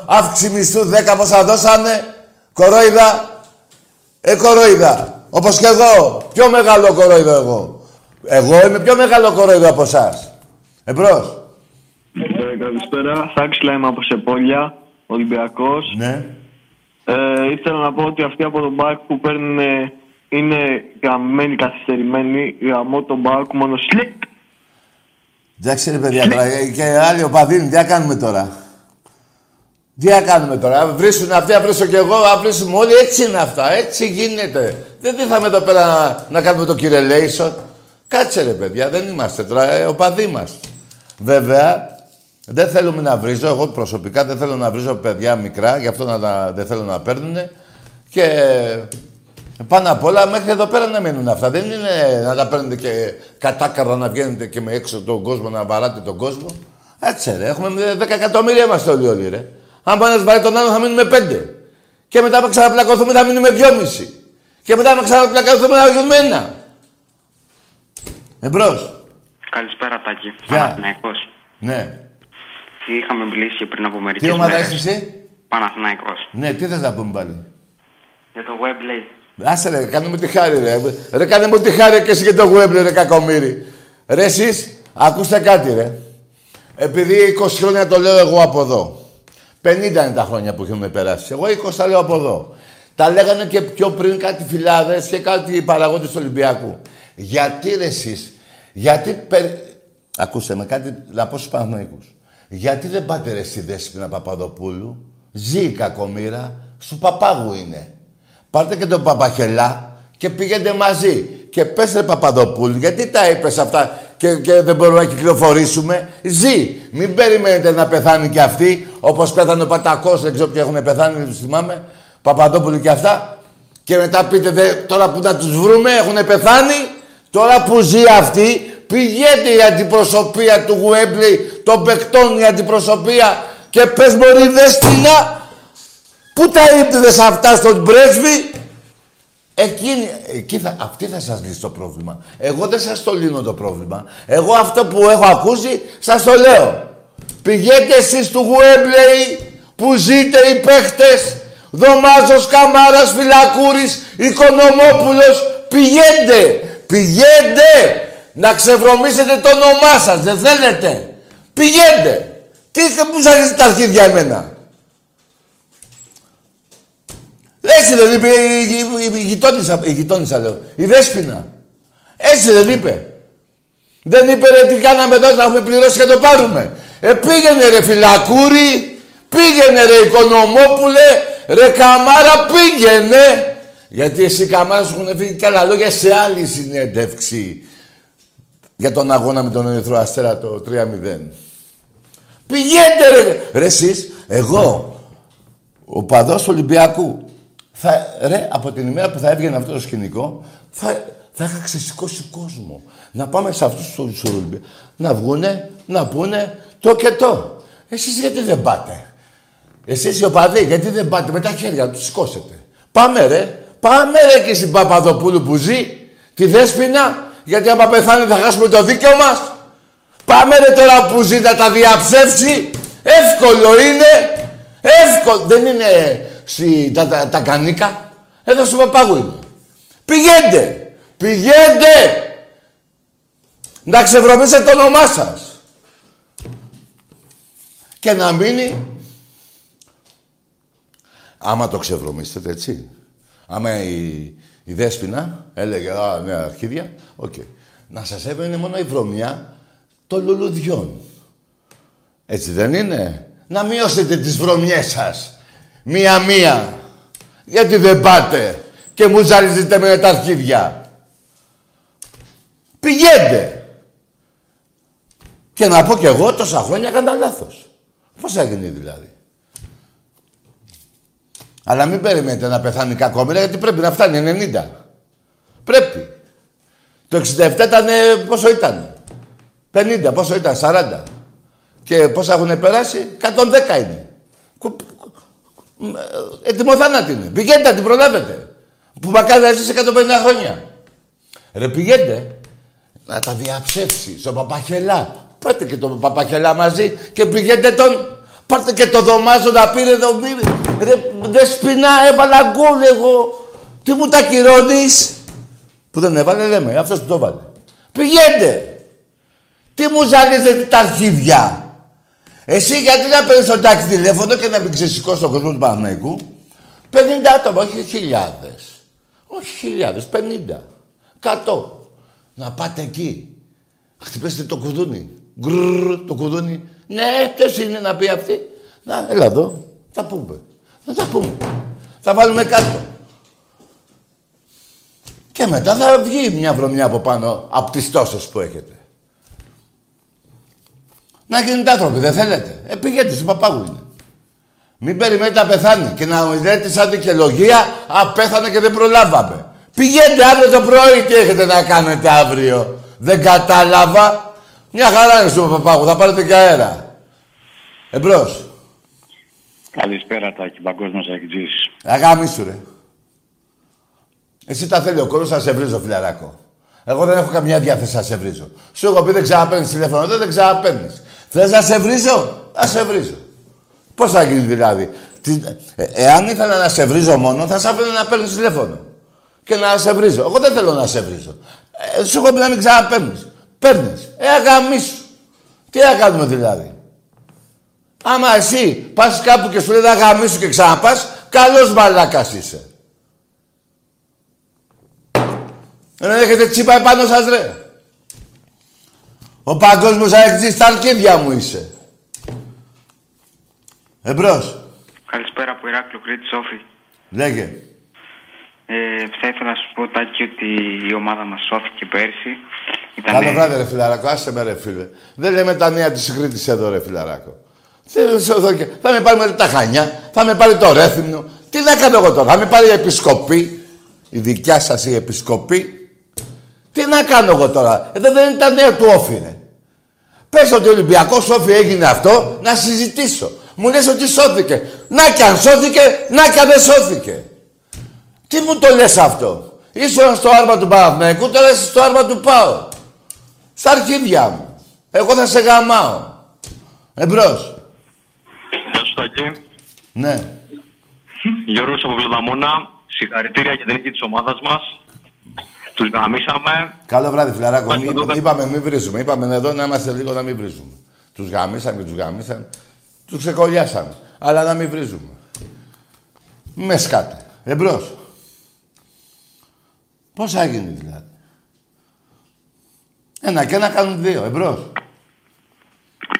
αύξηση μισθού, 10 πόσα δώσανε. Κορόιδα. Ε, κορόιδα. Όπως και εγώ. Πιο μεγάλο κορόιδο εγώ. Εγώ είμαι πιο μεγάλο κορόιδο από εσάς. Εμπρός. Ε, καλησπέρα, Σάξλα είμαι από Σεπόλια, Ολυμπιακός. Ναι. Ε, ήθελα να πω ότι αυτοί από τον Μπάκ που παίρνουν ε, είναι γαμμένοι, καθυστερημένοι. Γαμώ τον Μπάκ μόνο σλικ. Εντάξει ρε παιδιά τώρα, ε, και άλλοι οπαδίνοι, τι να κάνουμε τώρα; Τι να κάνουμε τώρα, αν βρίσκουν αυτοί, να βρίσκω κι εγώ, να βρίσκουμε όλοι, έτσι είναι αυτά, έτσι γίνεται. Δεν ήρθαμε εδώ πέρα να, να κάνουμε το κυρελέισον. Κάτσε ρε παιδιά, δεν είμαστε τώρα, ε, οπαδοί μας. Βέβαια, δεν θέλουμε να βρίζω, εγώ προσωπικά δεν θέλω να βρίζω παιδιά μικρά, γι' αυτό να τα, δεν θέλω να παίρνουν. Και πάνω απ' όλα μέχρι εδώ πέρα να μείνουν αυτά. Δεν είναι να τα παίρνετε και κατάκαρα να βγαίνετε και με έξω τον κόσμο, να βαράτε τον κόσμο. Έτσι ρε, έχουμε 10 εκατομμύρια είμαστε όλοι όλοι ρε. Αν πάνε να βαράει τον άλλο θα μείνουμε πέντε. Και μετά άμα ξαναπλακωθούμε θα μείνουμε δυόμιση. Και μετά άμα ξαναπλακωθούμε θα μείνουμε ένα. Εμπρός. Καλησπέρα, Τάκη. Γεια. Παναθηναϊκός. Ναι. Είχαμε μιλήσει πριν από μερικές Τι ομάδα μέρες. είσαι εσύ; Παναθηναϊκός. Ναι, τι θες να πούμε πάλι; Για το Webley. Άσε ρε, κάνε μου τη χάρη ρε. Ρε, κάνε μου τη χάρη και εσύ και το γουέμπλε ρε κακομύρι. Ρε εσείς, ακούστε κάτι ρε. Επειδή 20 χρόνια το λέω εγώ από εδώ. 50 είναι τα χρόνια που έχουμε περάσει. Εγώ 20 τα λέω από εδώ. Τα λέγανε και πιο πριν κάτι φυλάδες και κάτι παραγόντες του Ολυμπιακού. Γιατί ρε εσείς, γιατί... περ- Ακούστε με κάτι να πω στους Παναθηναϊκούς. Γιατί δεν πάτε ρε στη Δέσποινα Παπαδοπούλου; Ζει η κακομήρα, σου παπάγου είναι. Πάρτε και τον Παπαχελά και πήγαινε μαζί. Και πες ρε Παπαδοπούλου, γιατί τα είπες αυτά και, και δεν μπορούμε να κυκλοφορήσουμε; Ζει. Μην περιμένετε να πεθάνει κι αυτή, όπως πέθανε ο Πατακός, δεν ξέρω ποιοι έχουν πεθάνει, δεν τους θυμάμαι. Παπαδόπουλοι και αυτά. Και μετά πείτε, δε, τώρα που να τους βρούμε, έχουν πεθάνει. Τώρα που ζει αυτή, πηγαίνει η αντιπροσωπεία του Γουέμπλη, των παικτών η αντιπροσωπεία και πες μωρή δέστηνα, πού τα ύπτεδες αυτά στον πρέσβη, Εκείνη, εκεί θα, αυτή θα σας λύσει το πρόβλημα. Εγώ δεν σας το λύνω το πρόβλημα. Εγώ αυτό που έχω ακούσει, σας το λέω. Πηγαίνετε εσείς του Γουέμπλεϊ που ζείτε οι παίχτες, Δωμάζος, Καμάρας, Φυλακούρης, Οικονομόπουλος, πηγαίνετε, πηγαίνετε να ξεβρωμίσετε το όνομά σας, δεν θέλετε. Πηγαίνετε. Τι που σας τα αρχίδια εμένα; Έτσι δεν είπε η, η, η, η γειτόνισσα, η γειτόνισσα λέω, η Δέσποινα. Έτσι δεν είπε. Δεν είπε ρε τι κάναμε εδώ να έχουμε πληρώσει και το πάρουμε. Ε, πήγαινε ρε φυλακούρι, πήγαινε ρε οικονομόπουλε, ρε καμάρα πήγαινε. Γιατί εσύ καμάρα σου έχουν φύγει καλά λόγια σε άλλη συνέντευξη για τον αγώνα με τον Ερυθρό Αστέρα το 3-0. Πηγαίνετε ρε. Ρε εσείς, εγώ, ο παδός Ολυμπιακού, θα, ρε, από την ημέρα που θα έβγαινε αυτό το σκηνικό, θα, θα είχα ξεσηκώσει κόσμο. Να πάμε σε αυτούς τους Ολυμπιακούς, να βγούνε, να πούνε το και το. Εσείς γιατί δεν πάτε; Εσείς οι οπαδοί, γιατί δεν πάτε; Με τα χέρια να τους σηκώσετε. Πάμε ρε, πάμε ρε και στην Παπαδοπούλου που ζει, τη Δέσποινα, γιατί άμα πεθάνει θα χάσουμε το δίκαιο μας. Πάμε ρε τώρα που ζει να τα διαψεύσει. Εύκολο είναι. Εύκολο. Δεν είναι στη, τα, τα, τα κανίκα. Εδώ στο Παπάγου είναι. Πηγαίνετε. Πηγαίνετε. Να ξεβρωμίσετε το όνομά σας. Και να μείνει άμα το ξεβρωμίσετε, έτσι. Άμα η, η Δέσποινα έλεγε «Α, νέα αρχίδια», οκ. Να σας έβαινε μόνο η βρωμιά των λουλουδιών. Έτσι δεν είναι; Να μειώσετε τις βρωμιές σας. Μία-μία. Γιατί δεν πάτε και μου ζαλίζετε με τα αρχίδια. Πηγαίνετε. Και να πω κι εγώ τόσα χρόνια έκανα λάθος. Πώς έγινε δηλαδή; Αλλά μην περιμένετε να πεθάνει κακόμοιρα γιατί πρέπει να φτάνει 90. Πρέπει. Το 67 ήταν, πόσο ήταν. 50, πόσο ήταν, 40. Και πόσα έχουν περάσει, 110 είναι. Έτοιμο θάνατο είναι. Πηγαίνετε, την προλάβετε. Που μακάρι να ζήσει 150 χρόνια. Ρε πηγαίνετε να τα διαψεύσεις στον Παπαχελά. Πάτε και τον Παπαχελά μαζί και πηγαίνετε τον... Πάρτε και το δωμάζο να πήρε εδώ Ρε, δεν σπινά, έβαλα γκολ εγώ. Τι μου τα κυρώνεις; Που δεν έβαλε, λέμε. Αυτός που το έβαλε. Πηγαίνετε. Τι μου ζαλίζετε τα αρχίδια; Εσύ γιατί να παίρνεις το τάξη τηλέφωνο και να μην ξεσηκώσει τον κόσμος του Παναγικού; 50 άτομα, όχι χιλιάδες. Όχι χιλιάδες, 50. 100. Να πάτε εκεί. Χτυπήσετε το κουδούνι. Γκρρρ, το κουδούνι. Ναι, ποιο είναι να πει αυτή. Να, έλα εδώ. Θα πούμε. Θα τα πούμε. Θα βάλουμε κάτω. Και μετά θα βγει μια βρωμιά από πάνω από τις τόσες που έχετε. Να γίνετε άνθρωποι, δεν θέλετε. Ε, πηγαίνετε στην παπάγου είναι. Μην περιμένετε να πεθάνει και να λέτε σαν δικαιολογία απέθανε και δεν προλάβαμε. Πηγαίνετε αύριο το πρωί τι έχετε να κάνετε αύριο. Δεν κατάλαβα. Μια χαρά είναι στον παπάγου, θα πάρετε και αέρα. Εμπρός. Καλησπέρα Τάκη, παγκόσμιος αγγιτζής. Αγάμι σου ρε. Εσύ τα θέλει ο κόσμος, θα σε βρίζω φιλαράκο. Εγώ δεν έχω καμιά διάθεση να σε βρίζω. Σου έχω πει δεν ξαναπαίρνεις τηλέφωνο, δεν, δεν ξαναπαίρνεις. Θες να σε βρίζω, θα σε βρίζω. Πώς θα γίνει δηλαδή; Τι, ε, εάν ήθελα να σε βρίζω μόνο, θα σ' να παίρνεις τηλέφωνο. Και να σε βρίζω. Εγώ δεν θέλω να σε βρίζω. Ε, σου έχω πει να μην ξαναπαίρνεις. Παίρνεις. Ε, αγαμίσου. Τι να κάνουμε δηλαδή; Άμα εσύ πας κάπου και σου λέει να γαμίσου και ξαναπάς, καλός μαλάκας είσαι. Δεν έχετε τσίπα επάνω σας ρε. Ο παγκόσμιος αεκτής στα αρχίδια μου είσαι. Εμπρός. Καλησπέρα από Ηράκλειο Κρήτη Σόφη. Λέγε. Ε, θα ήθελα να σου πω, Τάκη, ότι η ομάδα μας σώθηκε πέρσι Ήτανε- Καλό βράδυ, ρε φιλαράκο. Άσε με, ρε φίλε. Δεν λέμε τα νέα της Κρήτης εδώ, ρε φιλαράκο. Τι σε εδώ και- Θα με πάρει με τα Χανιά, θα με πάρει το Ρέθυμνο. Τι να κάνω εγώ τώρα, θα με πάρει η Επισκοπή, η δικιά σας η Επισκοπή. Τι να κάνω εγώ τώρα, εδώ δεν είναι τα νέα του όφη, ρε. Πες ότι ο Ολυμπιακός όφη έγινε αυτό, να συζητήσω. Μου λες ότι σώθηκε. Να κι αν σώθηκε, να κι αν δεν σώθηκε. Τι μου το λες αυτό; Ήσουν στο άρμα του Παναθηναϊκού, τώρα είσαι στο άρμα του ΠΑΟ. Στα αρχίδια μου. Εγώ θα σε γαμάω. Εμπρός. Γεια σου Τάκη. Ναι. Γιώργος από Βλεδαμόνα. Συγχαρητήρια για την νίκη της ομάδας μας. Τους γαμίσαμε. Καλό βράδυ, φιλαράκο. Μάλιστα, Είπα- τότε. Είπαμε μην βρίζουμε. Είπαμε εδώ να είμαστε λίγο να μην βρίζουμε. Τους γαμίσαμε και τους γαμίσαμε. Τους ξεκολλιάσαμε. Αλλά να μην βρίζουμε. Με σκάτε. Εμπρός. Πώς θα γίνει δηλαδή; Ένα και ένα κάνουν δύο. Εμπρός.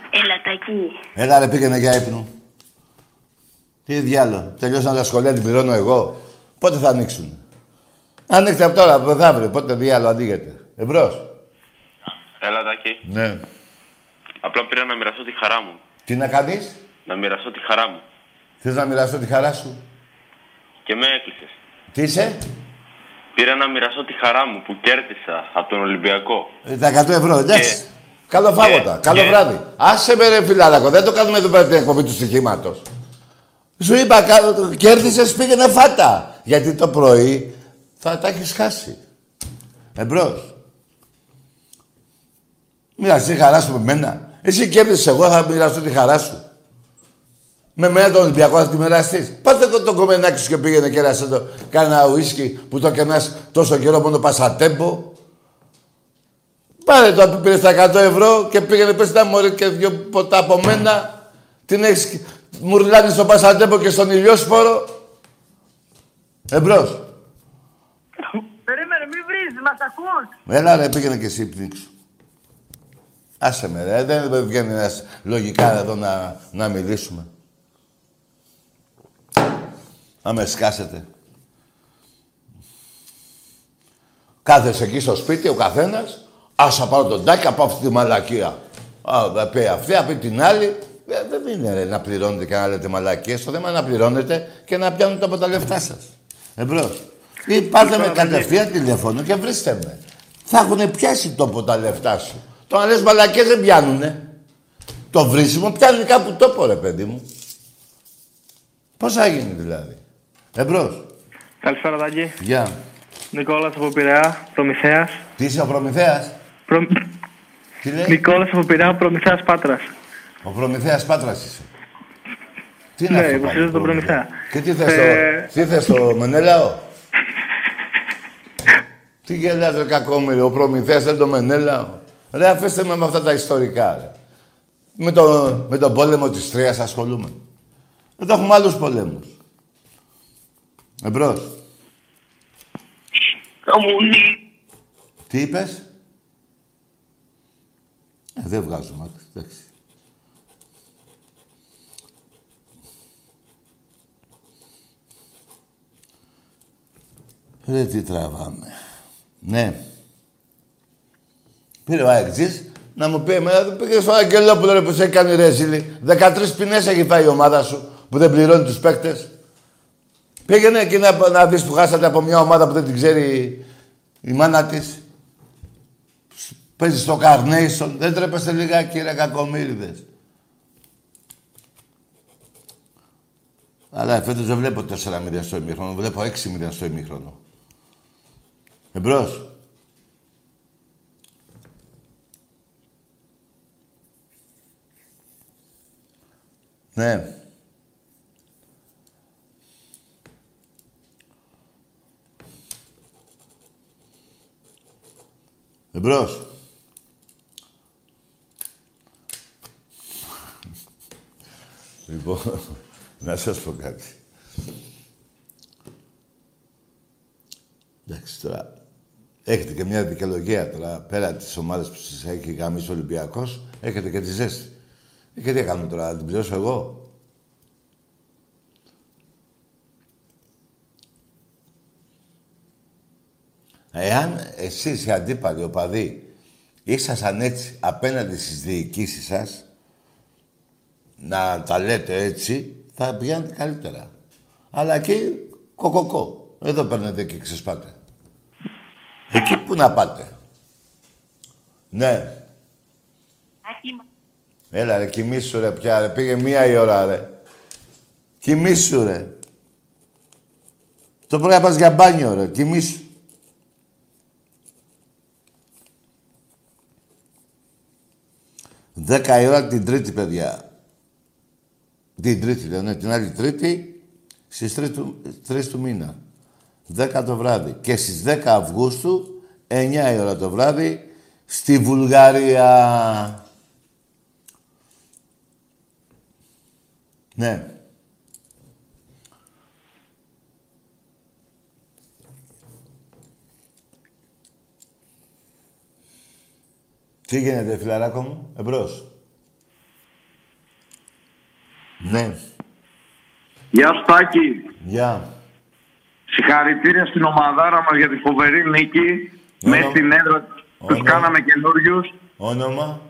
Ελατακή. Έλα ρε πήγαινε για ύπνο. Τι διάλο. Τελειώσαν τα σχολεία, την πληρώνω εγώ. Πότε θα ανοίξουν; Ανοίξτε από τώρα, από μεθαύριο. Πότε διάλο ανοίγεται. Εμπρός. Έλα Τάκη. Ναι. Απλά πήρα να μοιραστώ τη χαρά μου. Τι να κάνεις; Να μοιραστώ τη χαρά μου. Θες να μοιραστώ τη χαρά σου; Και με έκλεισες. Τι είσαι; Πήρα να μοιραστώ τη χαρά μου που κέρδισα από τον Ολυμπιακό. Ε, Τα 100 ευρώ, εντάξει. Και- Καλό φάγωτα. και- Καλό και- βράδυ. Άσε με ρε φιλάρακο. Δεν το κάνουμε εδώ πέρα την εκπομπή του στοιχήματος. Σου είπα, κα- κέρδισες, πήγαινε φάτα. Γιατί το πρωί θα τα έχεις χάσει. Εμπρός. Μοιραστεί τη χαρά σου με μένα. Εσύ κέρδισες, εγώ θα μοιραστώ τη χαρά σου. Με μένα τον Ολυμπιακό θα τη μοιραστείς. Πάτε εδώ το κομμενάκι σου και πήγαινε και έρασε το κάνα ουίσκι που το κενάς τόσο καιρό μόνο πασατέμπο. Πάρε το που πήρε τα 100 ευρώ και πήγαινε πες τα μωρή και δυο ποτά από μένα. Την έχεις μουρλάνει στο πασατέμπο και στον ηλιόσπορο. Εμπρός. Περίμενε, μην βρίζεις, μας ακούς. Έλα ρε, πήγαινε και εσύ πνίξου. Άσε με ρε, δεν βγαίνει ένας λογικά εδώ να, να μιλήσουμε. Να με σκάσετε. Κάθεσαι εκεί στο σπίτι ο καθένας, άσα πάρω τον τάκι από αυτή τη μαλακία. Α, θα πει αυτή, θα πει την άλλη. Ε, δεν είναι ρε, να πληρώνετε και να λέτε μαλακίες. Το θέμα είναι να πληρώνετε και να πιάνετε από τα λεφτά σας. Εμπρός. Ή πάρτε με κατευθείαν τηλέφωνο και βρίστε με. Θα έχουν πιάσει τόπο τα λεφτά σου. Το να λες μαλακίες δεν πιάνουνε. Το βρίσιμο πιάνει κάπου τόπο ρε παιδί μου. Πώς θα γίνει δηλαδή. Εμπρός. Καλησπέρα, Τάκη. Γεια. Νικόλας από Πειραιά, Προμηθέας. Τι είσαι ο Προμηθέας; Προ... Τι λέει; Νικόλας από Πειραιά, Προμηθέας Πάτρας. Ο Προμηθέας Πάτρας είσαι. Τι είναι Ναι, αυτό υποστηρίζω πάλι, τον Προμηθέα; Και τι θες, Ε, το, τι θες το Μενέλαο; τι γελάς ρε κακόμοιρο, ο Προμηθέας δεν το Μενέλαο. Ρε αφήστε με με αυτά τα ιστορικά ρε. Με, το, με τον πόλεμο της Τρίας ασχολούμαι. Εδώ έχουμε άλλους πολέμους. Εμπρός. Κομμουνί. Τι είπες; Ε, δεν βγάζω μάτι. Εντάξει. Ρε τι τραβάμε. Ναι. Πήρε ο Αεξής να μου πει εμένα, πήγες στο Αγγελόπουλο ρε που σε έχει κάνει ρέζιλι. 13 ποινές έχει φάει η ομάδα σου που δεν πληρώνει τους παίκτες. Πήγαινε εκεί να, να δεις που χάσατε από μια ομάδα που δεν την ξέρει η μάνα της. Παίζεις στο Carnation. Δεν τρέπεστε λιγάκι ρε κακομύριδες. Αλλά φέτος δεν βλέπω 4 μίλια στο ημίχρονο. Βλέπω 6 μίλια στο ημίχρονο. Εμπρός. Ναι. Εμπρός. λοιπόν, να σας πω κάτι. Εντάξει, τώρα έχετε και μια δικαιολογία τώρα πέρα τις ομάδες που σας έχει γαμίσει ο Ολυμπιακός, έχετε και τη ζέστη. Ε, και τι έκανα τώρα, να την πληρώσω εγώ; Εάν εσείς οι αντίπαλοι οπαδοί ήσασταν έτσι απέναντι στις διοικήσεις σας, να τα λέτε έτσι, θα πηγαίνετε καλύτερα. Αλλά εκεί κοκοκό. Εδώ παίρνετε και ξεσπάτε. Εκεί που να πάτε. Ναι. Έλα ρε, κοιμήσου ρε πια ρε. Πήγε μία η ώρα ρε. Κοιμήσου ρε. Το πρωί να πας για μπάνιο ρε. Κοιμήσου. Δέκα η ώρα την τρίτη, παιδιά. Την τρίτη, λέω, ναι, την άλλη τρίτη, στις 3 του, 3 του μήνα. 10 το βράδυ. Και στις 10 Αυγούστου, 9 η ώρα το βράδυ, στη Βουλγαρία. Ναι. Τι γίνεται, φιλαράκο μου, εμπρός; Ναι. Γεια σου Τάκη. Γεια. Συγχαρητήρια στην ομαδάρα μας για τη φοβερή νίκη. Μέσα στην έδρα τους κάναμε καινούριους. Όνομα.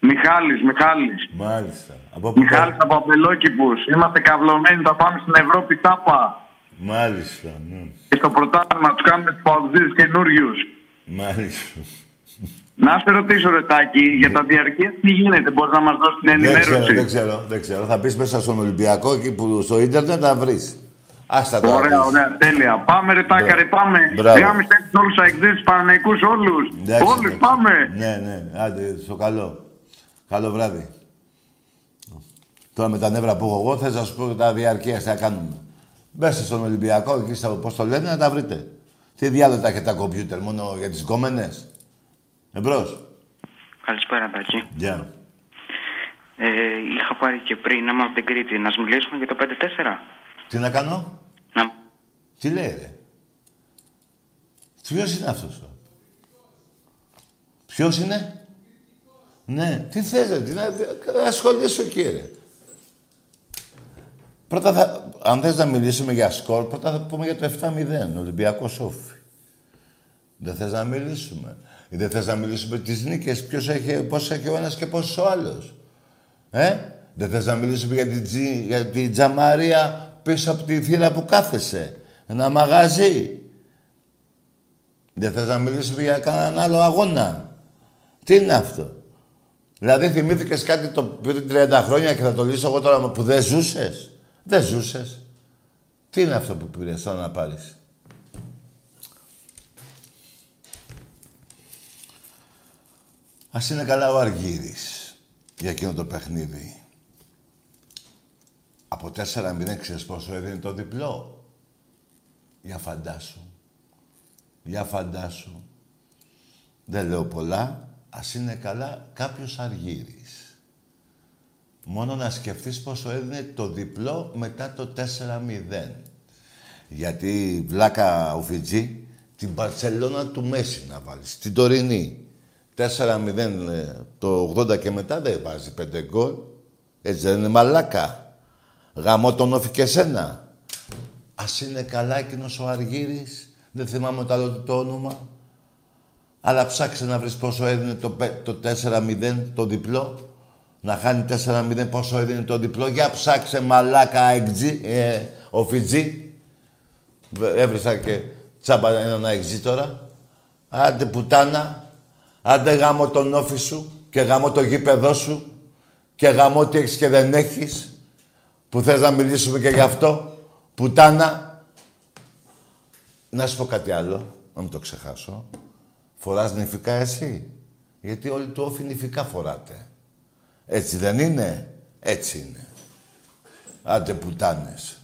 Μιχάλης, Μιχάλης. Μάλιστα. Από πού Μιχάλης από Απελόκηπους. Είμαστε καυλωμένοι, θα πάμε στην Ευρώπη τάπα. Μάλιστα, ναι. Και στο πρωτάθλημα τους κάνουμε τους παουδίδες καινούριους. Μάλιστα. Να σε ρωτήσω, Ρετάκη, για τα διαρκεία τι γίνεται, μπορείς να μας δώσεις την Δεν ενημέρωση; ξέρω, δεν ξέρω, δεν ξέρω. Θα πεις μέσα στον Ολυμπιακό εκεί που στο ίντερνετ θα βρεις. Άστα τώρα. Ωραία, ωραία, τέλεια. Πάμε, Ρετάκα, ρε, πάμε. Μπράβο. Γάμιστε έτσι όλους τους αεκδίσει, Παναγικού όλους. Εντάξει, Όλους, εντάξει. πάμε. Ναι, ναι. Άντε, στο καλό. Καλό βράδυ. Τώρα με τα νεύρα που έχω εγώ, θες να σου πω τα διαρκεία, τι θα κάνουμε. Μπέστε στον Ολυμπιακό, εκεί στα, πώς το λένε, να τα βρείτε. Τι διάλογο τα έχετε τα κομπιούτερ, μόνο για τις γκόμενες; Εμπρός. Καλησπέρα, Τάκη. Γεια. Ε, είχα πάρει και πριν, άμα από την Κρήτη, να σου μιλήσουμε για το 5-4. Τι να κάνω; Να... Τι λέει, ρε; Ποιος είναι αυτός. τώρα; Ποιος είναι; Ναι. Τι θες, ρε. Τι να... Ασχολήσου, κύριε. Πρώτα θα... Αν θες να μιλήσουμε για σκορ, πρώτα θα πούμε για το 7-0. Ολυμπιακός Σόφι. Δεν θες να μιλήσουμε. Ή δεν θες να μιλήσουμε τις νίκες, ποιος έχει, πώς έχει ο ένας και πώς ο άλλος. Ε, δεν θες να μιλήσουμε για την, τζι, για την τζαμαρία πίσω από τη θύρα που κάθεσαι. Ένα μαγαζί. Δεν θες να μιλήσουμε για κανέναν άλλο αγώνα. Τι είναι αυτό; Δηλαδή θυμήθηκες κάτι το πριν 30 χρόνια και θα το λύσω εγώ τώρα που δεν ζούσες; Δεν ζούσες. Τι είναι αυτό που πήρες τώρα να πάρεις; Ας είναι καλά ο Αργύρης για εκείνο το παιχνίδι. Από 4-0 ξέρεις πόσο έδινε το διπλό. Για φαντάσου. Για φαντάσου. Δεν λέω πολλά. Ας είναι καλά κάποιος Αργύρης. Μόνο να σκεφτείς πόσο έδινε το διπλό μετά το 4-0. Γιατί βλάκα ο Φιτζή την Παρσελώνα του Μέση να βάλεις. Την τωρινή. 4-0 ε, το 80 και μετά δεν βάζει 5 γκολ. Έτσι δεν είναι μαλάκα. Γαμώ τον όφη και σένα. Ας είναι καλά εκείνος ο Αργύρης. Δεν θυμάμαι το άλλο του το όνομα. Αλλά ψάξε να βρεις πόσο έδινε το, πε- το 4-0 το διπλό. Να χάνει 4-0 πόσο έδινε το διπλό. Για ψάξε μαλάκα εξτζή, ε, ο Φιτζή. Βε- Έβρισα και τσάμπα έναν εξτζή τώρα. Άντε πουτάνα. Άντε γάμω τον όφη σου και γάμω το γήπεδό σου και γάμω τι έχεις και δεν έχεις. Που θες να μιλήσουμε και γι' αυτό. Πουτάνα. Να σου πω κάτι άλλο, να μην το ξεχάσω. Φοράς νηφικά εσύ. Γιατί όλοι του όφη νηφικά φοράτε. Έτσι δεν είναι; Έτσι είναι. Άντε πουτάνες.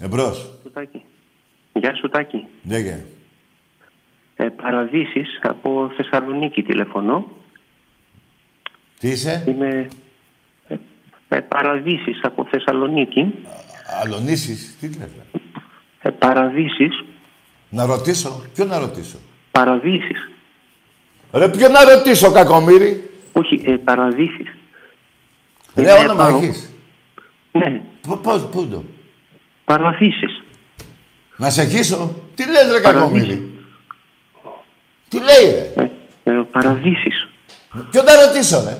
Εμπρός. Τάκη. Γεια σου Τάκη. Λέγε. Ε, παραδείσεις από Θεσσαλονίκη τηλεφωνώ. Τι είσαι; Είμαι ε, ε, παραδείσεις από Θεσσαλονίκη. Αλωνίσεις. Τι λες. ρε; Ε, παραδείσεις. Να ρωτήσω. Ποιο να ρωτήσω; Παραδείσεις. Ρε ποιο να ρωτήσω κακομύρι. Όχι, ε, παραδείσεις. Ρε Είναι όνομα πάνω. έχεις; Ναι. Π- Πώς, πού το; Παραδείσεις. Να σε χύσω; Τι λες ρε κακομύρι. Τι λέει ρε; παραδείσεις. Ποιο να ρωτήσω, ρε.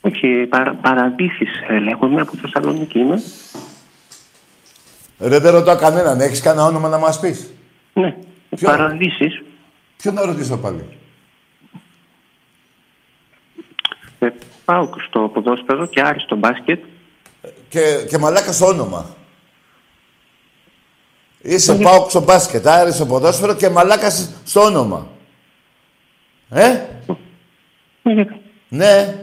Όχι, παρα, παραδείσεις ε, λέγομαι από Θεσσαλονίκη είμαι. Ρε, δεν ρωτάω κανέναν. Έχεις κανένα όνομα να μας πεις; Ναι, Ποιο; παραδείσεις. Ποιο να ρωτήσω πάλι; Ε, πάω στο ποδόσφαιρο και Άρη στο μπάσκετ. Και, και μαλάκας στο όνομα. Είσαι πάω στο μπάσκετ, άρεσε στο ποδόσφαιρο και μαλάκας στο όνομα. Ε; Ναι.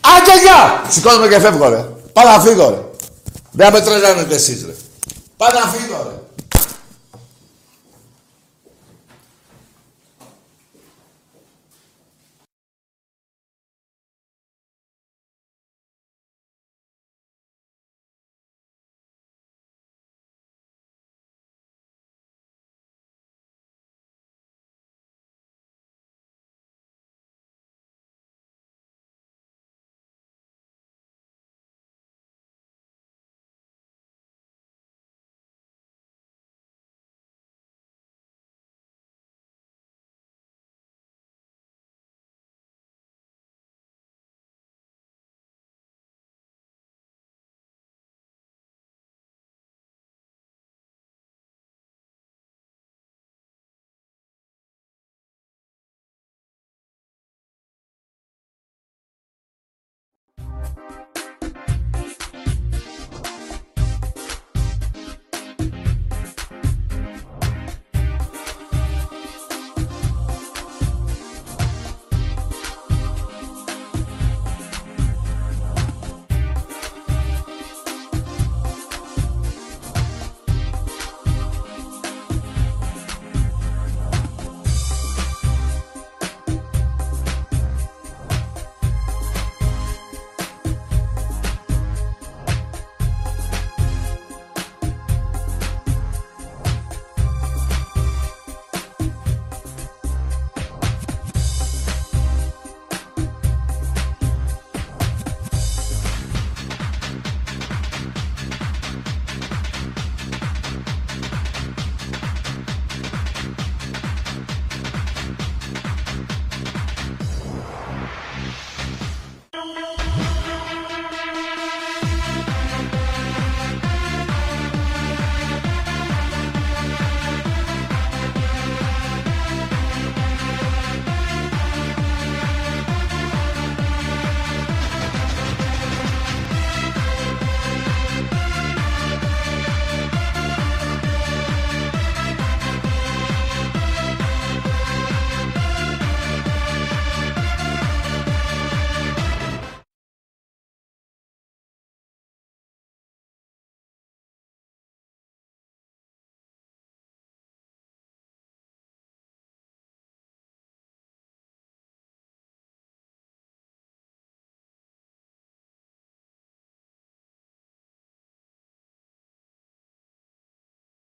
Άντε γεια! Σηκώνομαι και φεύγω ρε. Πάω να φύγω ρε. Δεν με τρελαίνετε εσείς ρε. Πάω να φύγω ρε.